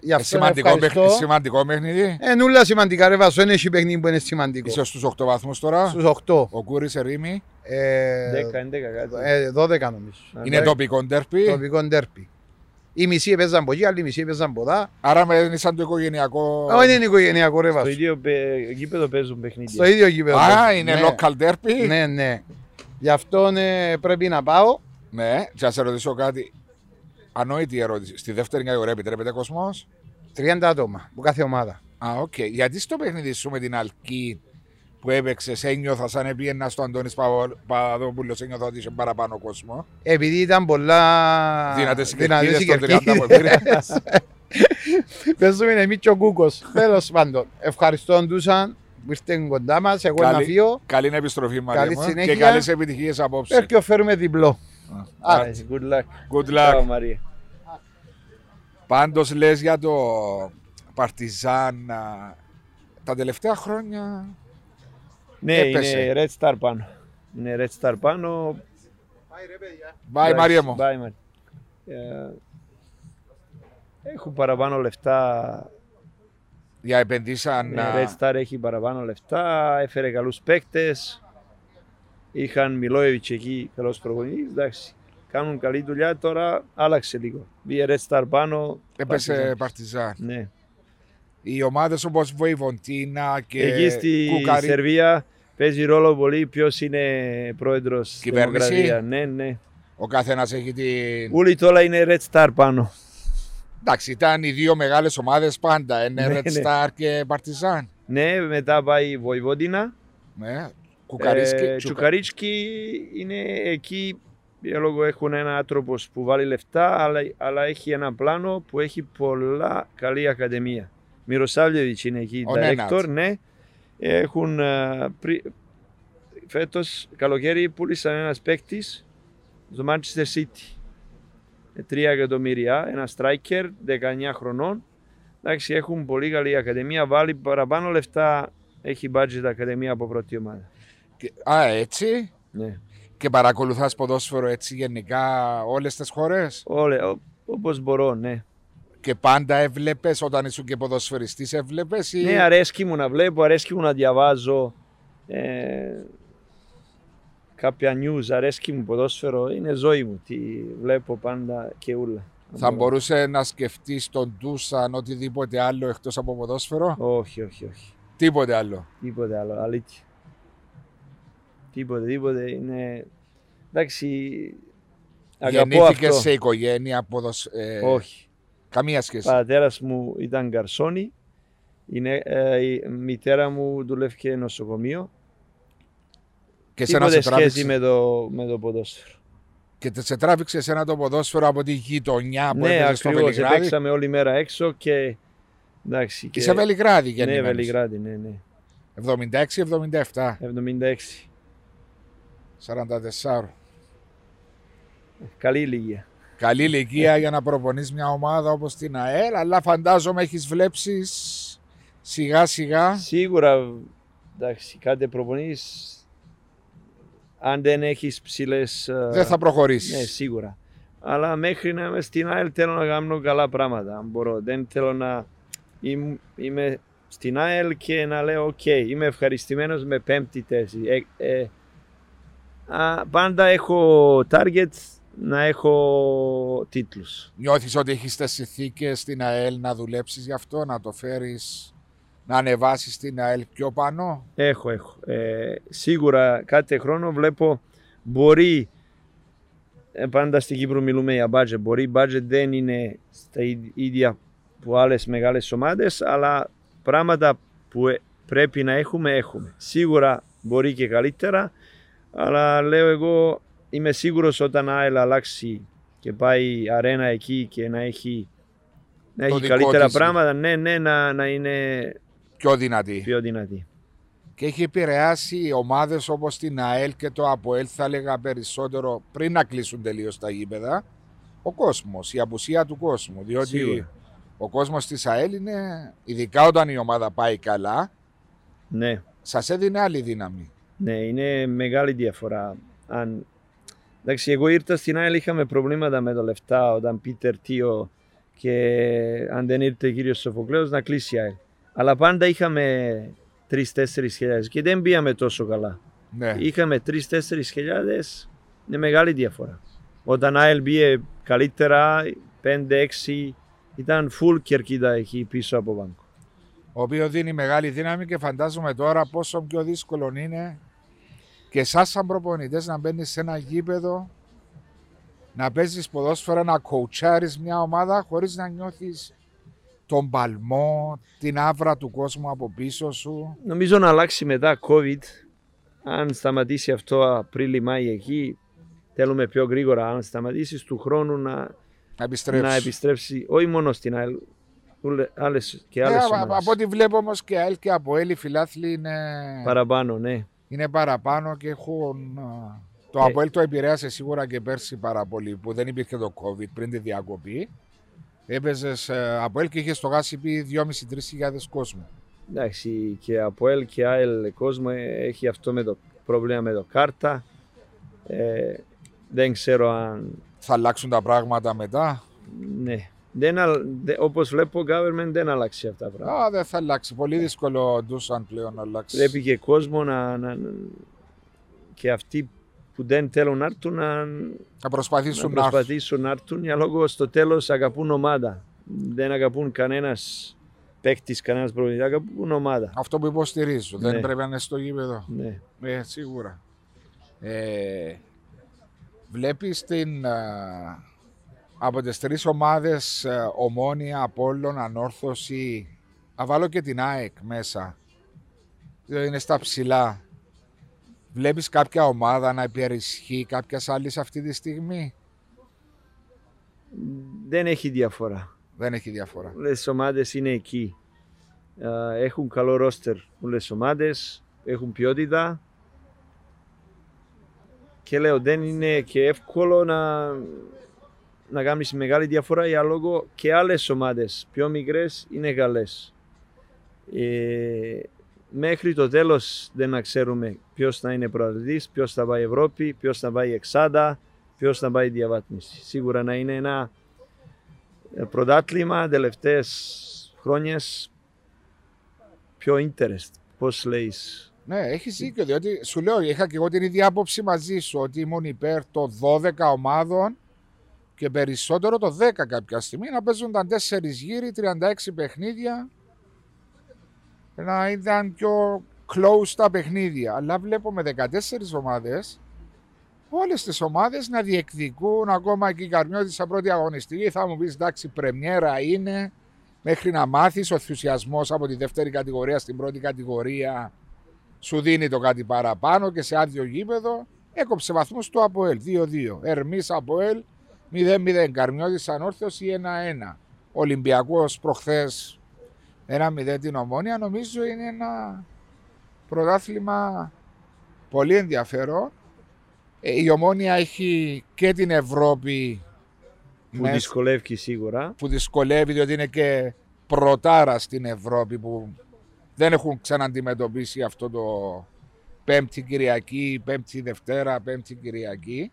γι' Ε, αυτό Σημαντικό, ευχαριστώ. παιχνίδι, σημαντικό παιχνίδι. Ε, νουλα σημαντικά ρε Βάσο, δεν έχει παιχνίδι που είναι σημαντικό. Είσαι στους 8 βαθμούς τώρα. Στους 8. Ο Κούρης Ερήμη. Ε, 10-11 κάτι. ε, 12 νομίζω. Είναι τοπικό ντέρπι. Τοπικό ντέρπι. Οι μισοί παίζαν από εκεί, άλλοι μισοί παίζαν από εδώ. Άρα με είναι σαν το οικογενειακό. Όχι, είναι οικογενειακό ρε Στο Βάσο. ίδιο πε- γήπεδο παίζουν παιχνίδια. Στο ίδιο γήπεδο. Α, παίζουν. είναι Ναι. local derby; Ναι, ναι. Γι' αυτό ε, πρέπει να πάω. Ναι, και να σε ρωτήσω κάτι. Ανόητη ερώτηση. Στη δεύτερη κατηγορία επιτρέπεται κόσμος; 30 άτομα από κάθε ομάδα. Α, οκ. Γιατί στο παιχνίδι σου με την Αλκή που έπαιξε, ένιωθα σαν επήεννα στο Αντώνης Παπαδόπουλος, ένιωθα ότι είχε παραπάνω κόσμο. Επειδή ήταν πολλά Δυνατές οι δυνατές κερκίδες οι των 30 που κερκίδες. Παίζουμε εμείς και ο Κούκος. Τέλος πάντων, ευχαριστώ Ντούσαν που ήρθε κοντά μας. Εγώ Καλή- να φύγω. Καλή επιστροφή, Μαρία Καλή μου, συνέχεια. Και καλές επιτυχίες απόψε. Έρχεται φέρουμε διπλό. Α, Nice, Good luck. Good Ciao, luck. Maria. Πάντως λες για το Παρτιζάν α, τα τελευταία χρόνια Ναι, Έπεσε. είναι Red Star πάνω. Είναι Red Star πάνω. Bye, Εντάξει, Μαρία μου. bye, Μαρία. Ε, Έχουν παραπάνω λεφτά. Για επενδύσαν. Ναι, α, Red Star έχει παραπάνω λεφτά. Έφερε καλούς παίκτες. Είχαν Μιλόεβιτς εκεί, καλός προπονητής. Εντάξει, κάνουν καλή δουλειά. Τώρα άλλαξε λίγο. Μπήκε Red Star πάνω. Έπεσε Partizan. Παρτιζάν. Ναι. Οι ομάδες όπως Βοηβοντίνα και Εκεί στη Κουκαρί... Σερβία παίζει ρόλο πολύ ποιος είναι πρόεδρος τη Κυβέρνηση; Δημοκρατία. Ναι, ναι. Ο καθένας έχει την. Όλοι τώρα είναι Red Star πάνω. Εντάξει, ήταν οι δύο μεγάλες ομάδες πάντα. Είναι Ναι, Red ναι. Star και Παρτιζάν. Ναι, μετά πάει η Βοηβόντινα. Ναι. Κουκαρίσκι. Ε, Τσουκα- Τσουκαρίτσκι είναι εκεί για λόγω έχουν ένα άνθρωπος που βάλει λεφτά, αλλά, αλλά έχει ένα πλάνο που έχει πολλά καλή ακαδημία. Μυροσάλιεβιτς είναι εκεί, Ο director, Νένατ. ναι. Έχουν ε, πρι... φέτος καλοκαίρι πούλησαν ένας παίκτης στο Manchester City. Με 3 εκατομμύρια, ένα striker 19 χρονών. Εντάξει, έχουν πολύ καλή ακαδημία, βάλει παραπάνω λεφτά, έχει budget ακαδημία από πρώτη ομάδα. Και- Α, έτσι; Ναι. Και παρακολουθάς ποδόσφαιρο έτσι γενικά όλες τις χώρες; Όλε, ό, όπως μπορώ, ναι. Και πάντα έβλεπες όταν ήσουν και ποδοσφαιριστής, έβλεπες. Ή... Ναι, αρέσκει μου να βλέπω, αρέσκει μου να διαβάζω ε, κάποια news, αρέσκει μου ποδόσφαιρο, είναι ζωή μου, τι βλέπω πάντα και ούλα. Θα μπορούσε να σκεφτείς τον Ντούσαν οτιδήποτε άλλο εκτός από ποδόσφαιρο; Όχι, όχι, όχι. Τίποτε άλλο. Τίποτε άλλο, αλήθεια. Τίποτε, τίποτε, είναι... Εντάξει, αγαπώ Γεννήθηκε αυτό. σε οικογένεια ποδοσ... ε, Όχι. Καμία σχέση. Ο πατέρας μου ήταν γκαρσόνι, είναι, ε, η μητέρα μου δουλεύει νοσοκομείο. Και σε να Τίποτε σε σχέση τράβηξε, με το, με το ποδόσφαιρο. και τε- σε τράβηξε σε ένα το ποδόσφαιρο από τη γειτονιά που ναι, έπαιζε στο ακριβώς. Βελιγράδι; Παίξαμε όλη μέρα έξω και... Εντάξει, Και σε Βελιγράδι Ναι, γεννημένος. Βελιγράδι, ναι, ναι. 76-77. 76. 44. Καλή ηλικία. Καλή ηλικία για να προπονείς μια ομάδα όπως την ΑΕΛ, αλλά φαντάζομαι έχεις βλέψεις σιγά σιγά. Σίγουρα, εντάξει, κάτι προπονείς, αν δεν έχεις ψηλές... ε, Δεν θα προχωρήσεις. Ναι, σίγουρα. Αλλά μέχρι να είμαι στην ΑΕΛ θέλω να κάνω καλά πράγματα, αν μπορώ. Δεν θέλω να είμαι, είμαι στην ΑΕΛ και να λέω οκ, είμαι ευχαριστημένος με πέμπτη θέση. Ε, ε, α, πάντα έχω target να έχω τίτλους. Νιώθεις ότι έχεις τις συνθήκες στην ΑΕΛ να δουλέψεις γι' αυτό, να το φέρεις, να ανεβάσεις την ΑΕΛ πιο πάνω; Έχω, έχω. Ε, σίγουρα κάθε χρόνο βλέπω μπορεί ε, πάντα στην Κύπρο μιλούμε για budget. Μπορεί η budget δεν είναι στα ί- ίδια που άλλες μεγάλες ομάδες, αλλά πράγματα που ε, πρέπει να έχουμε, έχουμε. Σίγουρα μπορεί και καλύτερα, αλλά λέω εγώ είμαι σίγουρος όταν ΑΕΛ αλλάξει και πάει αρένα εκεί και να έχει, να Το έχει δικό καλύτερα της. πράγματα, ναι, ναι, να, να είναι Πιο δυνατή. πιο δυνατή. Και έχει επηρεάσει ομάδες όπως την ΑΕΛ και το ΑΠΟΕΛ, θα έλεγα περισσότερο πριν να κλείσουν τελείως τα γήπεδα, ο κόσμος, η απουσία του κόσμου. Διότι Σίγουρα. ο κόσμος της ΑΕΛ είναι, ειδικά όταν η ομάδα πάει καλά, Ναι. σας έδινε άλλη δύναμη. Ναι, είναι μεγάλη διαφορά. Αν... Εντάξει, εγώ ήρθα στην ΑΕΛ, είχαμε προβλήματα με το λεφτά όταν Πίτερ Τίο και αν δεν ήρθε ο κύριος Σοφοκλέος να κλείσει η ΑΕΛ. Αλλά πάντα είχαμε 3-4 χιλιάδες και δεν πήγαμε τόσο καλά. Ναι. Είχαμε 3-4 χιλιάδες, είναι μεγάλη διαφορά. Όταν ΑΕΛ πήγε καλύτερα, 5-6, ήταν full κερκίδα εκεί πίσω από βάνκο. ο οποίος δίνει μεγάλη δύναμη και φαντάζομαι τώρα πόσο πιο δύσκολο είναι και εσάς σαν προπονητές να μπαίνεις σε ένα γήπεδο να παίζεις ποδόσφαιρα, να κοουτσάρεις μια ομάδα χωρίς να νιώθεις τον παλμό, την άβρα του κόσμου από πίσω σου. Νομίζω να αλλάξει μετά COVID. Αν σταματήσει αυτό Απρίλη-Μάη εκεί, θέλουμε πιο γρήγορα. Αν σταματήσεις του χρόνου να, Να επιστρέψεις. να επιστρέψει, όχι μόνο στην ΑΕΛ, ούλε- άλλες και Ε, άλλες α- ομάδες. από ό,τι βλέπω όμως και ΑΕΛ και από ΕΛ οι φιλάθλοι είναι, Παραπάνω, ναι. Είναι παραπάνω και έχουν... α, Το Ε. ΑΠΟΕΛ το επηρέασε σίγουρα και πέρσι πάρα πολύ που δεν υπήρχε το COVID πριν τη διακοπή. Έπαιζες από ΕΛ και είχες στο Γάσιπι 2.500-3.000 κόσμο. Εντάξει, και από ΕΛ και ΑΕΛ κόσμο ε, έχει αυτό με το πρόβλημα με το κάρτα. Ε, δεν ξέρω αν. Θα αλλάξουν τα πράγματα μετά. Ναι. Δεν, αλ- δε- όπως βλέπω, ο government δεν αλλάξει αυτά τα πράγματα. Α, δεν θα αλλάξει. Πολύ δύσκολο ο Ντούσαν πλέον να αλλάξει. Πρέπει και κόσμο να, να, να- και αυτοί που δεν θέλουν να έρθουν να, Να να προσπαθήσουν να, έρθουν. προσπαθήσουν να έρθουν για λόγω στο τέλος αγαπούν ομάδα. Δεν αγαπούν κανένας παίκτης, κανένας προπονητής, αγαπούν ομάδα. Αυτό που υποστηρίζω. Ναι. Δεν πρέπει να είναι στο γήπεδο. Ναι. Ε, σίγουρα. Ε, βλέπεις την, α, από τις τρεις ομάδες α, Ομόνια, Απόλλων, Ανόρθωση θα βάλω και την ΑΕΚ μέσα διότι είναι στα ψηλά βλέπεις κάποια ομάδα να υπερισχύει κάποια άλλη αυτή τη στιγμή; Δεν έχει διαφορά. δεν έχει διαφορά Όλες οι ομάδες είναι εκεί. Α, Έχουν καλό ρόστερ όλες οι ομάδες, έχουν ποιότητα. Και λέω δεν είναι και εύκολο να, να κάνεις μεγάλη διαφορά για λόγω και άλλες ομάδες πιο μικρές είναι καλές. Ε, μέχρι το τέλος δεν να ξέρουμε ποιος θα είναι προαθλητής, ποιος θα πάει Ευρώπη, ποιος θα πάει Εξάδα, ποιος θα πάει διαβάθμιση. Σίγουρα να είναι ένα ε, πρωτάθλημα τελευταίες χρόνιες πιο interest. Πώς λέεις. Ναι, έχεις δίκιο. Διότι σου λέω, είχα και εγώ την ίδια άποψη μαζί σου ότι ήμουν υπέρ των 12 ομάδων και περισσότερο το 10 κάποια στιγμή να παίζουν τα 4 γύρι, 36 παιχνίδια. Να ήταν πιο close τα παιχνίδια. Αλλά βλέπω με 14 ομάδες όλες τις ομάδες να διεκδικούν ακόμα και η Καρμιώτης σαν πρώτη αγωνιστική. Θα μου πεις εντάξει, πρεμιέρα είναι. Μέχρι να μάθεις ο ενθουσιασμός από τη δεύτερη κατηγορία στην πρώτη κατηγορία σου δίνει το κάτι παραπάνω και σε άδειο γήπεδο έκοψε βαθμούς του ΑΠΟΕΛ 2-2. Ερμής ΑΠΟΕΛ 0-0. Καρμιώτης Ανόρθωση 1-1. Ολυμπιακός προχθές 1-0 την Ομόνια. Νομίζω είναι ένα πρωτάθλημα πολύ ενδιαφέρον. Ε, η Ομόνια έχει και την Ευρώπη Που μέσα- δυσκολεύει σίγουρα. που δυσκολεύει διότι είναι και πρωτάρα στην Ευρώπη που δεν έχουν ξαναντιμετωπίσει αυτό το πέμπτη Κυριακή, πέμπτη Δευτέρα, πέμπτη Κυριακή.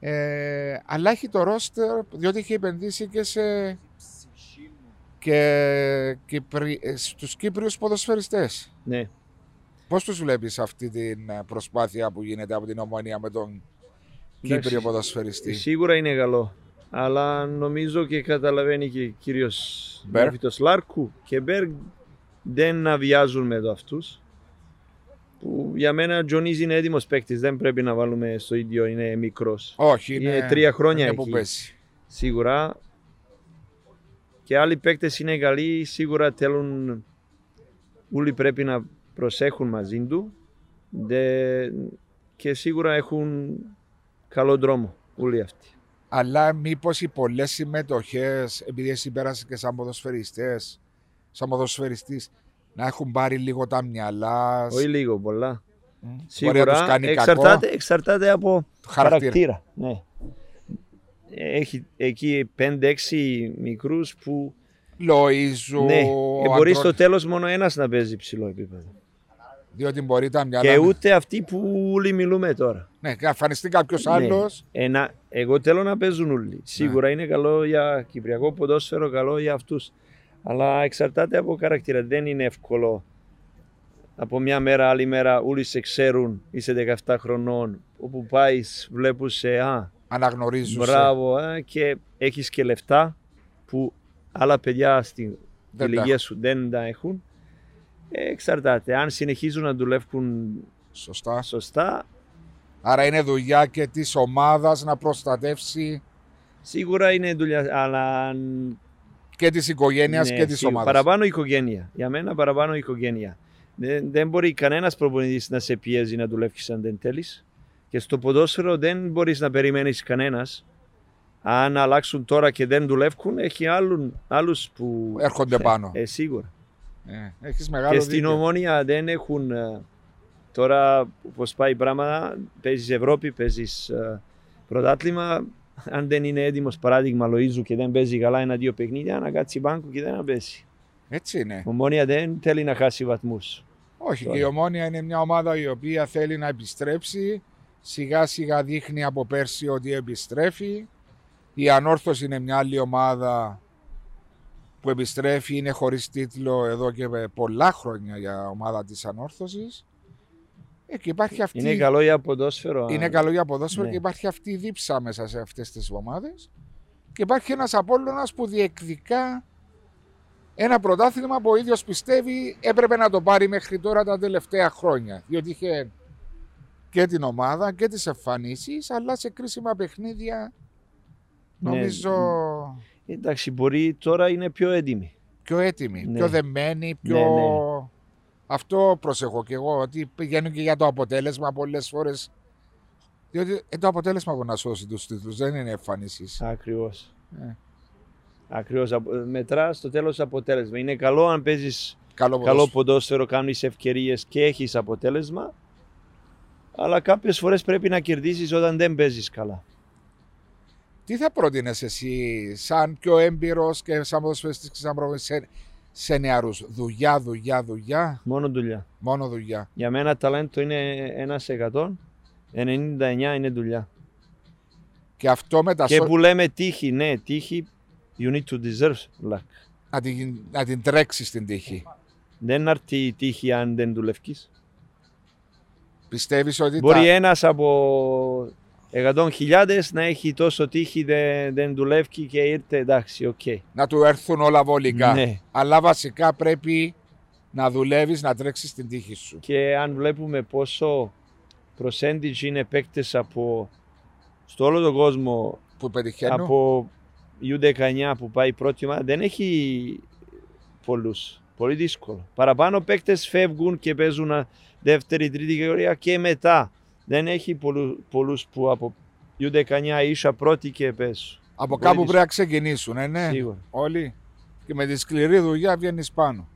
Ε, αλλά έχει το ρόστερ διότι έχει επενδύσει και σε και Κυπρι... ε, στους Κύπριους ποδοσφαιριστές. Ναι. Πώς τους βλέπεις αυτή την ε, προσπάθεια που γίνεται από την Ομόνια με τον Εντάξει, Κύπριο ποδοσφαιριστή; Σίγουρα είναι καλό. Αλλά νομίζω και καταλαβαίνει και ο κύριος Μπέρ. Ντάβιτος Λάρκου και Μπέργκ δεν αβιάζουν με το αυτούς. Που για μένα ο Τζονίζ είναι έτοιμος παίκτης, δεν πρέπει να βάλουμε στο ίδιο, είναι μικρός. Όχι, είναι, Είναι τρία χρόνια είναι που εκεί. πέσει. Σίγουρα. Και άλλοι παίκτες είναι καλοί, σίγουρα θέλουν, όλοι πρέπει να προσέχουν μαζί του Δε- και σίγουρα έχουν καλό δρόμο όλοι αυτοί. Αλλά μήπως οι πολλές συμμετοχές, επειδή εσύ πέρασες και σαν ποδοσφαιριστές, σαν ποδοσφαιριστής, να έχουν πάρει λίγο τα μυαλά. Όχι λίγο, πολλά. Μμ, Μπορεί να Σίγουρα τους κάνει εξαρτάται, κακό. εξαρτάται από Χαρακτήρα. χαρακτήρα. Ναι. Έχει εκεί 5-6 μικρούς που Λοίζου. ναι, ε, μπορεί Αντρό- στο τέλος μόνο ένας να παίζει ψηλό επίπεδο. Διότι μπορεί τα μυαλά. Και ούτε αυτοί που όλοι μιλούμε τώρα. Ναι, και εμφανιστεί κάποιος Ναι. άλλος. Ένα, εγώ θέλω να παίζουν όλοι. Σίγουρα είναι καλό για κυπριακό ποδόσφαιρο, καλό για αυτούς. Αλλά εξαρτάται από χαρακτήρα. Δεν είναι εύκολο. Από μια μέρα, άλλη μέρα, όλοι σε ξέρουν, είσαι 17 χρονών. Όπου πάεις, βλέπουν σε, α, Αναγνωρίζουν. μπράβο, α, και έχεις και λεφτά που άλλα παιδιά στην Δεν τα ηλικία σου δεν τα έχουν. Ε, εξαρτάται. Αν συνεχίζουν να δουλεύουν Σωστά. σωστά, Άρα είναι δουλειά και της ομάδας να προστατεύσει σίγουρα είναι δουλειά. Αλλά αν και της οικογένειας Ναι, και της σίγουρα. ομάδας. Παραπάνω η οικογένεια. Για μένα παραπάνω η οικογένεια. Δεν, δεν μπορεί κανένας προπονητής να σε πιέζει να δουλεύεις αν δεν θέλεις. Και στο ποδόσφαιρο δεν μπορείς να περιμένεις κανένας. Αν αλλάξουν τώρα και δεν δουλεύουν, έχει άλλους που. Έρχονται πάνω. Ε, σίγουρα. Ε, Έχεις μεγάλο και στην δίκιο. ομόνια δεν έχουν. ε, Τώρα, πώ πάει η πράγματα, παίζεις Ευρώπη, παίζεις πρωτάθλημα. Αν δεν είναι έτοιμος, παράδειγμα, Λοίζου και δεν παίζει καλά ένα-δύο παιχνίδια, να κάτσει μπάνκο και δεν να παίζει. Έτσι είναι. Η Ομόνια δεν θέλει να χάσει βαθμούς. Όχι, Τώρα. και η Ομόνια είναι μια ομάδα η οποία θέλει να επιστρέψει σιγά σιγά δείχνει από πέρσι ότι επιστρέφει. Η Ανόρθωση είναι μια άλλη ομάδα που επιστρέφει, είναι χωρίς τίτλο εδώ και πολλά χρόνια για ομάδα της Ανόρθωσης. Ε, και υπάρχει αυτή... Είναι καλό για ποδόσφαιρο. Είναι καλό για ποδόσφαιρο Ναι. και υπάρχει αυτή η δίψα μέσα σε αυτές τις ομάδες. Και υπάρχει ένας Απόλλωνας που διεκδικά ένα πρωτάθλημα που ο ίδιος πιστεύει έπρεπε να το πάρει μέχρι τώρα τα τελευταία χρόνια. Διότι είχε και την ομάδα και τις εμφανίσεις, αλλά σε κρίσιμα παιχνίδια Ναι. νομίζω Εντάξει, μπορεί τώρα είναι πιο έτοιμη. πιο έτοιμοι, Ναι. πιο δεμένοι, πιο... Ναι, ναι. Αυτό προσεχώ και εγώ, ότι πηγαίνουν και για το αποτέλεσμα πολλές φορές. Διότι ε, το αποτέλεσμα που να σώσει τους τίτλους δεν είναι εμφανίσεις. Ακριβώς. Ε. Ακριβώς. Μετράς στο τέλος αποτέλεσμα. Είναι καλό αν παίζεις Καλό, καλό ποδόσφαιρο. ποδόσφαιρο, κάνεις ευκαιρίες και έχεις αποτέλεσμα. Αλλά κάποιες φορές πρέπει να κερδίσει όταν δεν παίζεις καλά. Τι θα πρότεινες εσύ σαν πιο έμπειρος και σαν ποδοσφαιριστής και σαν προπονητής σε, σε νεαρούς. Δουλειά, δουλειά, δουλειά, Μόνο δουλειά. μόνο δουλειά. Για μένα ταλέντο είναι 1%. 99 είναι δουλειά. Και αυτό με τα Και σο- που λέμε τύχη, ναι, τύχη, you need to deserve luck. να, την, να την τρέξεις την τύχη. Δεν έρθει η τύχη αν δεν δουλεύει. Πιστεύεις ότι Μπορεί τα... ένας από 100.000 να έχει τόσο τύχη, δεν, δεν δουλεύει και ήρθε εντάξει, οκ. να του έρθουν όλα βολικά. Ναι. Αλλά βασικά πρέπει να δουλεύεις, να τρέξεις την τύχη σου. Και αν βλέπουμε πόσο percentage είναι παίκτες από στο όλο τον κόσμο Που πετυχαίνουν. από U19 που πάει πρώτη ομάδα, δεν έχει πολλούς. Πολύ δύσκολο. Παραπάνω παίκτες φεύγουν και παίζουν α, δεύτερη, τρίτη κατηγορία και μετά. Δεν έχει πολλού που από U19 ίσα πρώτη και παίζουν. Από Πολύ κάπου δύσκολο. πρέπει να ξεκινήσουν, ε, ναι. Σίγουρα. Όλοι. Και με τη σκληρή δουλειά βγαίνεις πάνω.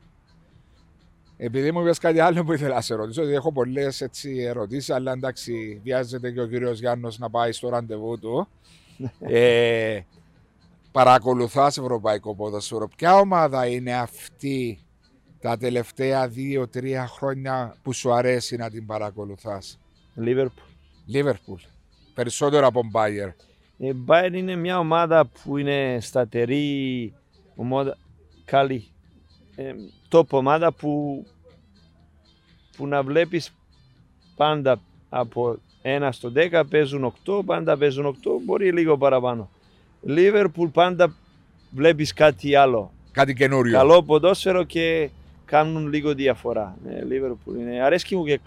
Επειδή μου είπες κάτι άλλο που ήθελα να σε ρωτήσω, ότι έχω πολλές ερωτήσεις, αλλά εντάξει, βιάζεται και ο κύριος Γιάννος να πάει στο ραντεβού του. ε, Παρακολουθάς ευρωπαϊκό ποδοσφαίρο. Ποια ομάδα είναι αυτή τα τελευταία δύο-τρία χρόνια που σου αρέσει να την παρακολουθάς; Liverpool. Λίβερπουλ. Περισσότερο από Μπάιερ. Η Bayern είναι μια ομάδα που είναι σταθερή, ομάδα, καλή. Ε, top ομάδα που, που να βλέπεις πάντα από 1 στο 10 παίζουν 8, πάντα παίζουν 8, μπορεί λίγο παραπάνω. Liverpool πάντα βλέπεις κάτι άλλο. Κάτι καινούριο. Καλό ποδόσφαιρο και κάνουν λίγο διαφορά. Ναι, Liverpool είναι. Αρέσκει μου και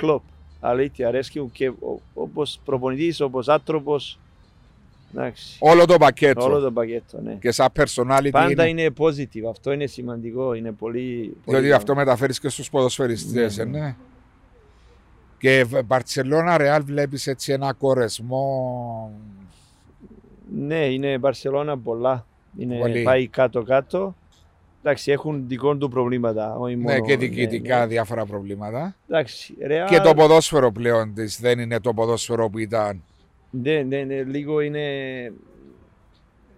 κλοπ. Αλήθεια, αρέσκει μου και ο- όπως προπονητής, όπως άνθρωπος. Εντάξει. Όλο το πακέτο. Όλο το πακέτο, ναι. Και σαν personality Πάντα είναι. είναι positive. Αυτό είναι σημαντικό. Είναι πολύ. πολύ Διότι καλό. αυτό μεταφέρεις και στους ποδοσφαιριστές, Ναι, ε, ναι. ναι. Και Μπαρσελόνα Ρεάλ βλέπεις έτσι ένα κορεσμό. Ναι, είναι Μπαρσελόνα πολλά. Είναι, Πολύ. πάει κάτω-κάτω. Εντάξει, έχουν δικό του προβλήματα. Όχι Ναι, μόνο, και διοικητικά ναι. διάφορα προβλήματα. Εντάξει, Real, Και το ποδόσφαιρο πλέον της δεν είναι το ποδόσφαιρο που ήταν. Ναι, ναι, ναι, λίγο είναι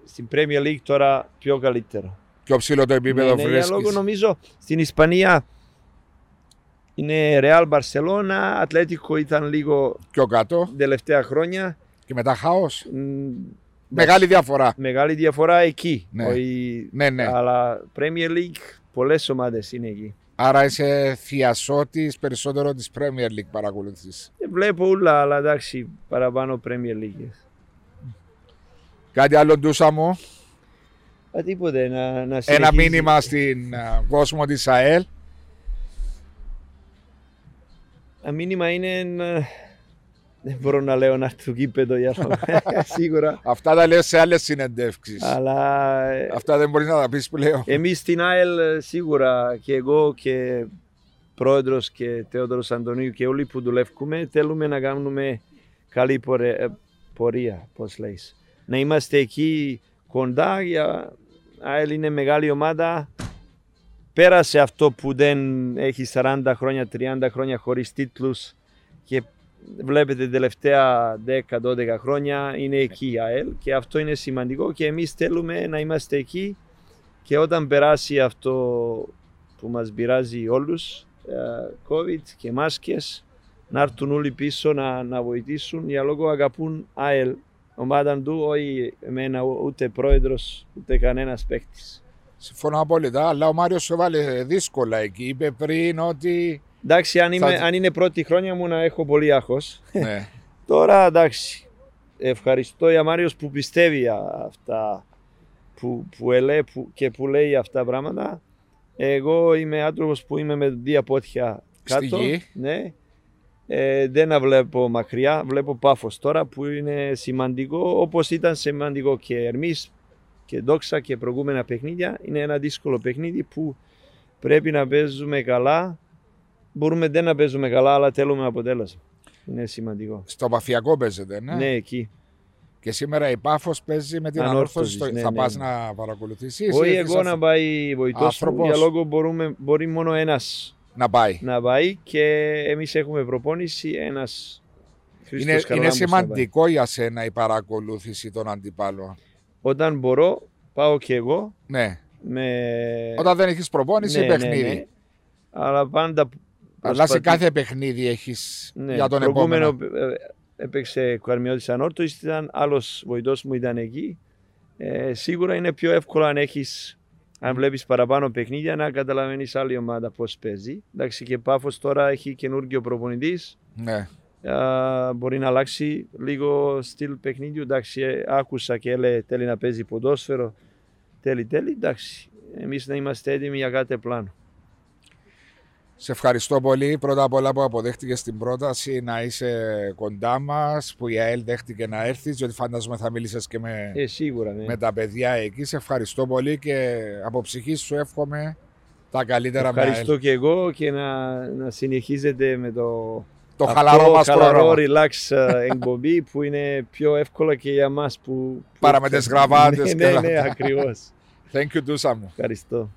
στην Premier League τώρα πιο καλύτερο. Πιο ψηλό το επίπεδο ναι, ναι, για βρίσκεις. λόγω νομίζω στην Ισπανία είναι Real Barcelona, Ατλέτικο ήταν λίγο Πιο κάτω. τελευταία χρόνια. Και μετά χάος. Μ, Μεγάλη διαφορά. Μεγάλη διαφορά εκεί. Ναι. Όχι- Ναι, ναι. Αλλά Premier League πολλές ομάδες είναι εκεί. Άρα είσαι θειασότης περισσότερο της Premier League παρακολουθείς. Ε, Βλέπω όλα, αλλά εντάξει, παραπάνω Premier League. Κάτι άλλο ντούσα μου; Α, τίποτε, να, να Ένα συνεχίζει. μήνυμα στην α, κόσμο της ΑΕΛ. Το μήνυμα είναι να... Δεν μπορώ να λέω να έρθει στο κήπεδο για άλλο. Σίγουρα. Αυτά τα λέω σε άλλες συνεντεύξεις. Αλλά ε, Αυτά δεν μπορείς να τα πεις πλέον. εμείς στην ΑΕΛ ε, σίγουρα και εγώ και πρόεδρος και Θεόδωρος Αντωνίου και όλοι που δουλεύουμε θέλουμε να κάνουμε καλή πορε- ε, πορεία, πώς λέεις. Να είμαστε εκεί κοντά για ΑΕΛ είναι μεγάλη ομάδα. Πέρασε αυτό που δεν έχει 40 χρόνια, 30 χρόνια χωρίς τίτλους και βλέπετε τελευταία 10-12 χρόνια είναι εκεί η ΑΕΛ και αυτό είναι σημαντικό και εμείς θέλουμε να είμαστε εκεί και όταν περάσει αυτό που μας πειράζει όλους, ε, COVID και μάσκες, να έρθουν όλοι πίσω να, να βοηθήσουν για λόγω αγαπούν ΑΕΛ. Ομάδα του, όχι εμένα ούτε πρόεδρος ούτε κανένας παίκτης. Συμφωνώ απόλυτα, αλλά ο Μάριος σου έβαλε δύσκολα εκεί. Είπε πριν ότι. Εντάξει, αν, είμαι, Θα- αν είναι πρώτη χρόνια μου να έχω πολύ άγχος. ναι. Τώρα εντάξει, ευχαριστώ για Μάριος που πιστεύει α- αυτά που, που ελέ, που, και που λέει αυτά πράγματα. Εγώ είμαι άνθρωπος που είμαι με δύο πόδια Στη κάτω. γη. Ναι. Ε, δεν να βλέπω μακριά, βλέπω πάφος τώρα που είναι σημαντικό όπως ήταν σημαντικό και εμείς και δόξα και προηγούμενα παιχνίδια. Είναι ένα δύσκολο παιχνίδι που πρέπει να παίζουμε καλά. Μπορούμε δεν να παίζουμε καλά αλλά θέλουμε αποτέλεσμα. Είναι σημαντικό. Στο Παφιακό παίζεται, ναι. Ναι, εκεί. Και σήμερα η Πάφος παίζει με την Ανόρθωσης, ανόρθωση. στο- ναι, θα ναι, πας ναι. να παρακολουθήσεις. Όχι εγώ να πάει βοηθός μου, Άνθρωπος. για λόγω μπορούμε, μπορεί μόνο ένας Να πάει. να πάει και εμείς έχουμε προπόνηση, ένας Χρήστος Είναι, είναι Χαραλάμπους θα πάει. σημαντικό για σένα η παρακολούθηση των αντιπάλων. Όταν μπορώ, πάω και εγώ Ναι. με... Όταν δεν έχεις προπόνηση, ναι, ναι, παιχνίδι. ναι. Αλλά πάντα Αλλά σε προσπαθεί- κάθε παιχνίδι έχεις ναι, για τον προηγούμενο επόμενο. ε, έπαιξε Καρμιώτης Ανόρθωσης, ήταν άλλος βοηθός μου ήταν εκεί. Ε, σίγουρα είναι πιο εύκολο αν έχεις αν βλέπεις παραπάνω παιχνίδια να καταλαβαίνεις άλλη ομάδα πώς παίζει. Εντάξει και Πάφος τώρα έχει καινούργιο προπονητής. Ναι. Α, μπορεί να αλλάξει λίγο στυλ παιχνίδιου. Εντάξει, ε, άκουσα και λέει θέλει να παίζει ποδόσφαιρο. Τέλει, τέλει. Εντάξει, εμείς να είμαστε έτοιμοι για κάθε πλάνο. Σε ευχαριστώ πολύ. Πρώτα απ' όλα που αποδέχτηκες την πρόταση να είσαι κοντά μας, που η ΑΕΛ δέχτηκε να έρθεις, διότι φαντάζομαι θα μίλησες και με, Ε, σίγουρα, ναι. με τα παιδιά εκεί. Σε ευχαριστώ πολύ και από ψυχή σου εύχομαι τα καλύτερα με Ευχαριστώ ΑΕΛ. και εγώ και να, να συνεχίζετε με το, Το αυτό χαλαρό μας χαλαρό πρόγραμμα. relax ε, εκπομπή που είναι πιο εύκολο και για μας που... που- Παρά με τις γραβάτες ναι, και ναι, όλα ναι, αυτά. ακριβώς. Thank you, Τούσα μου. Ευχαριστώ.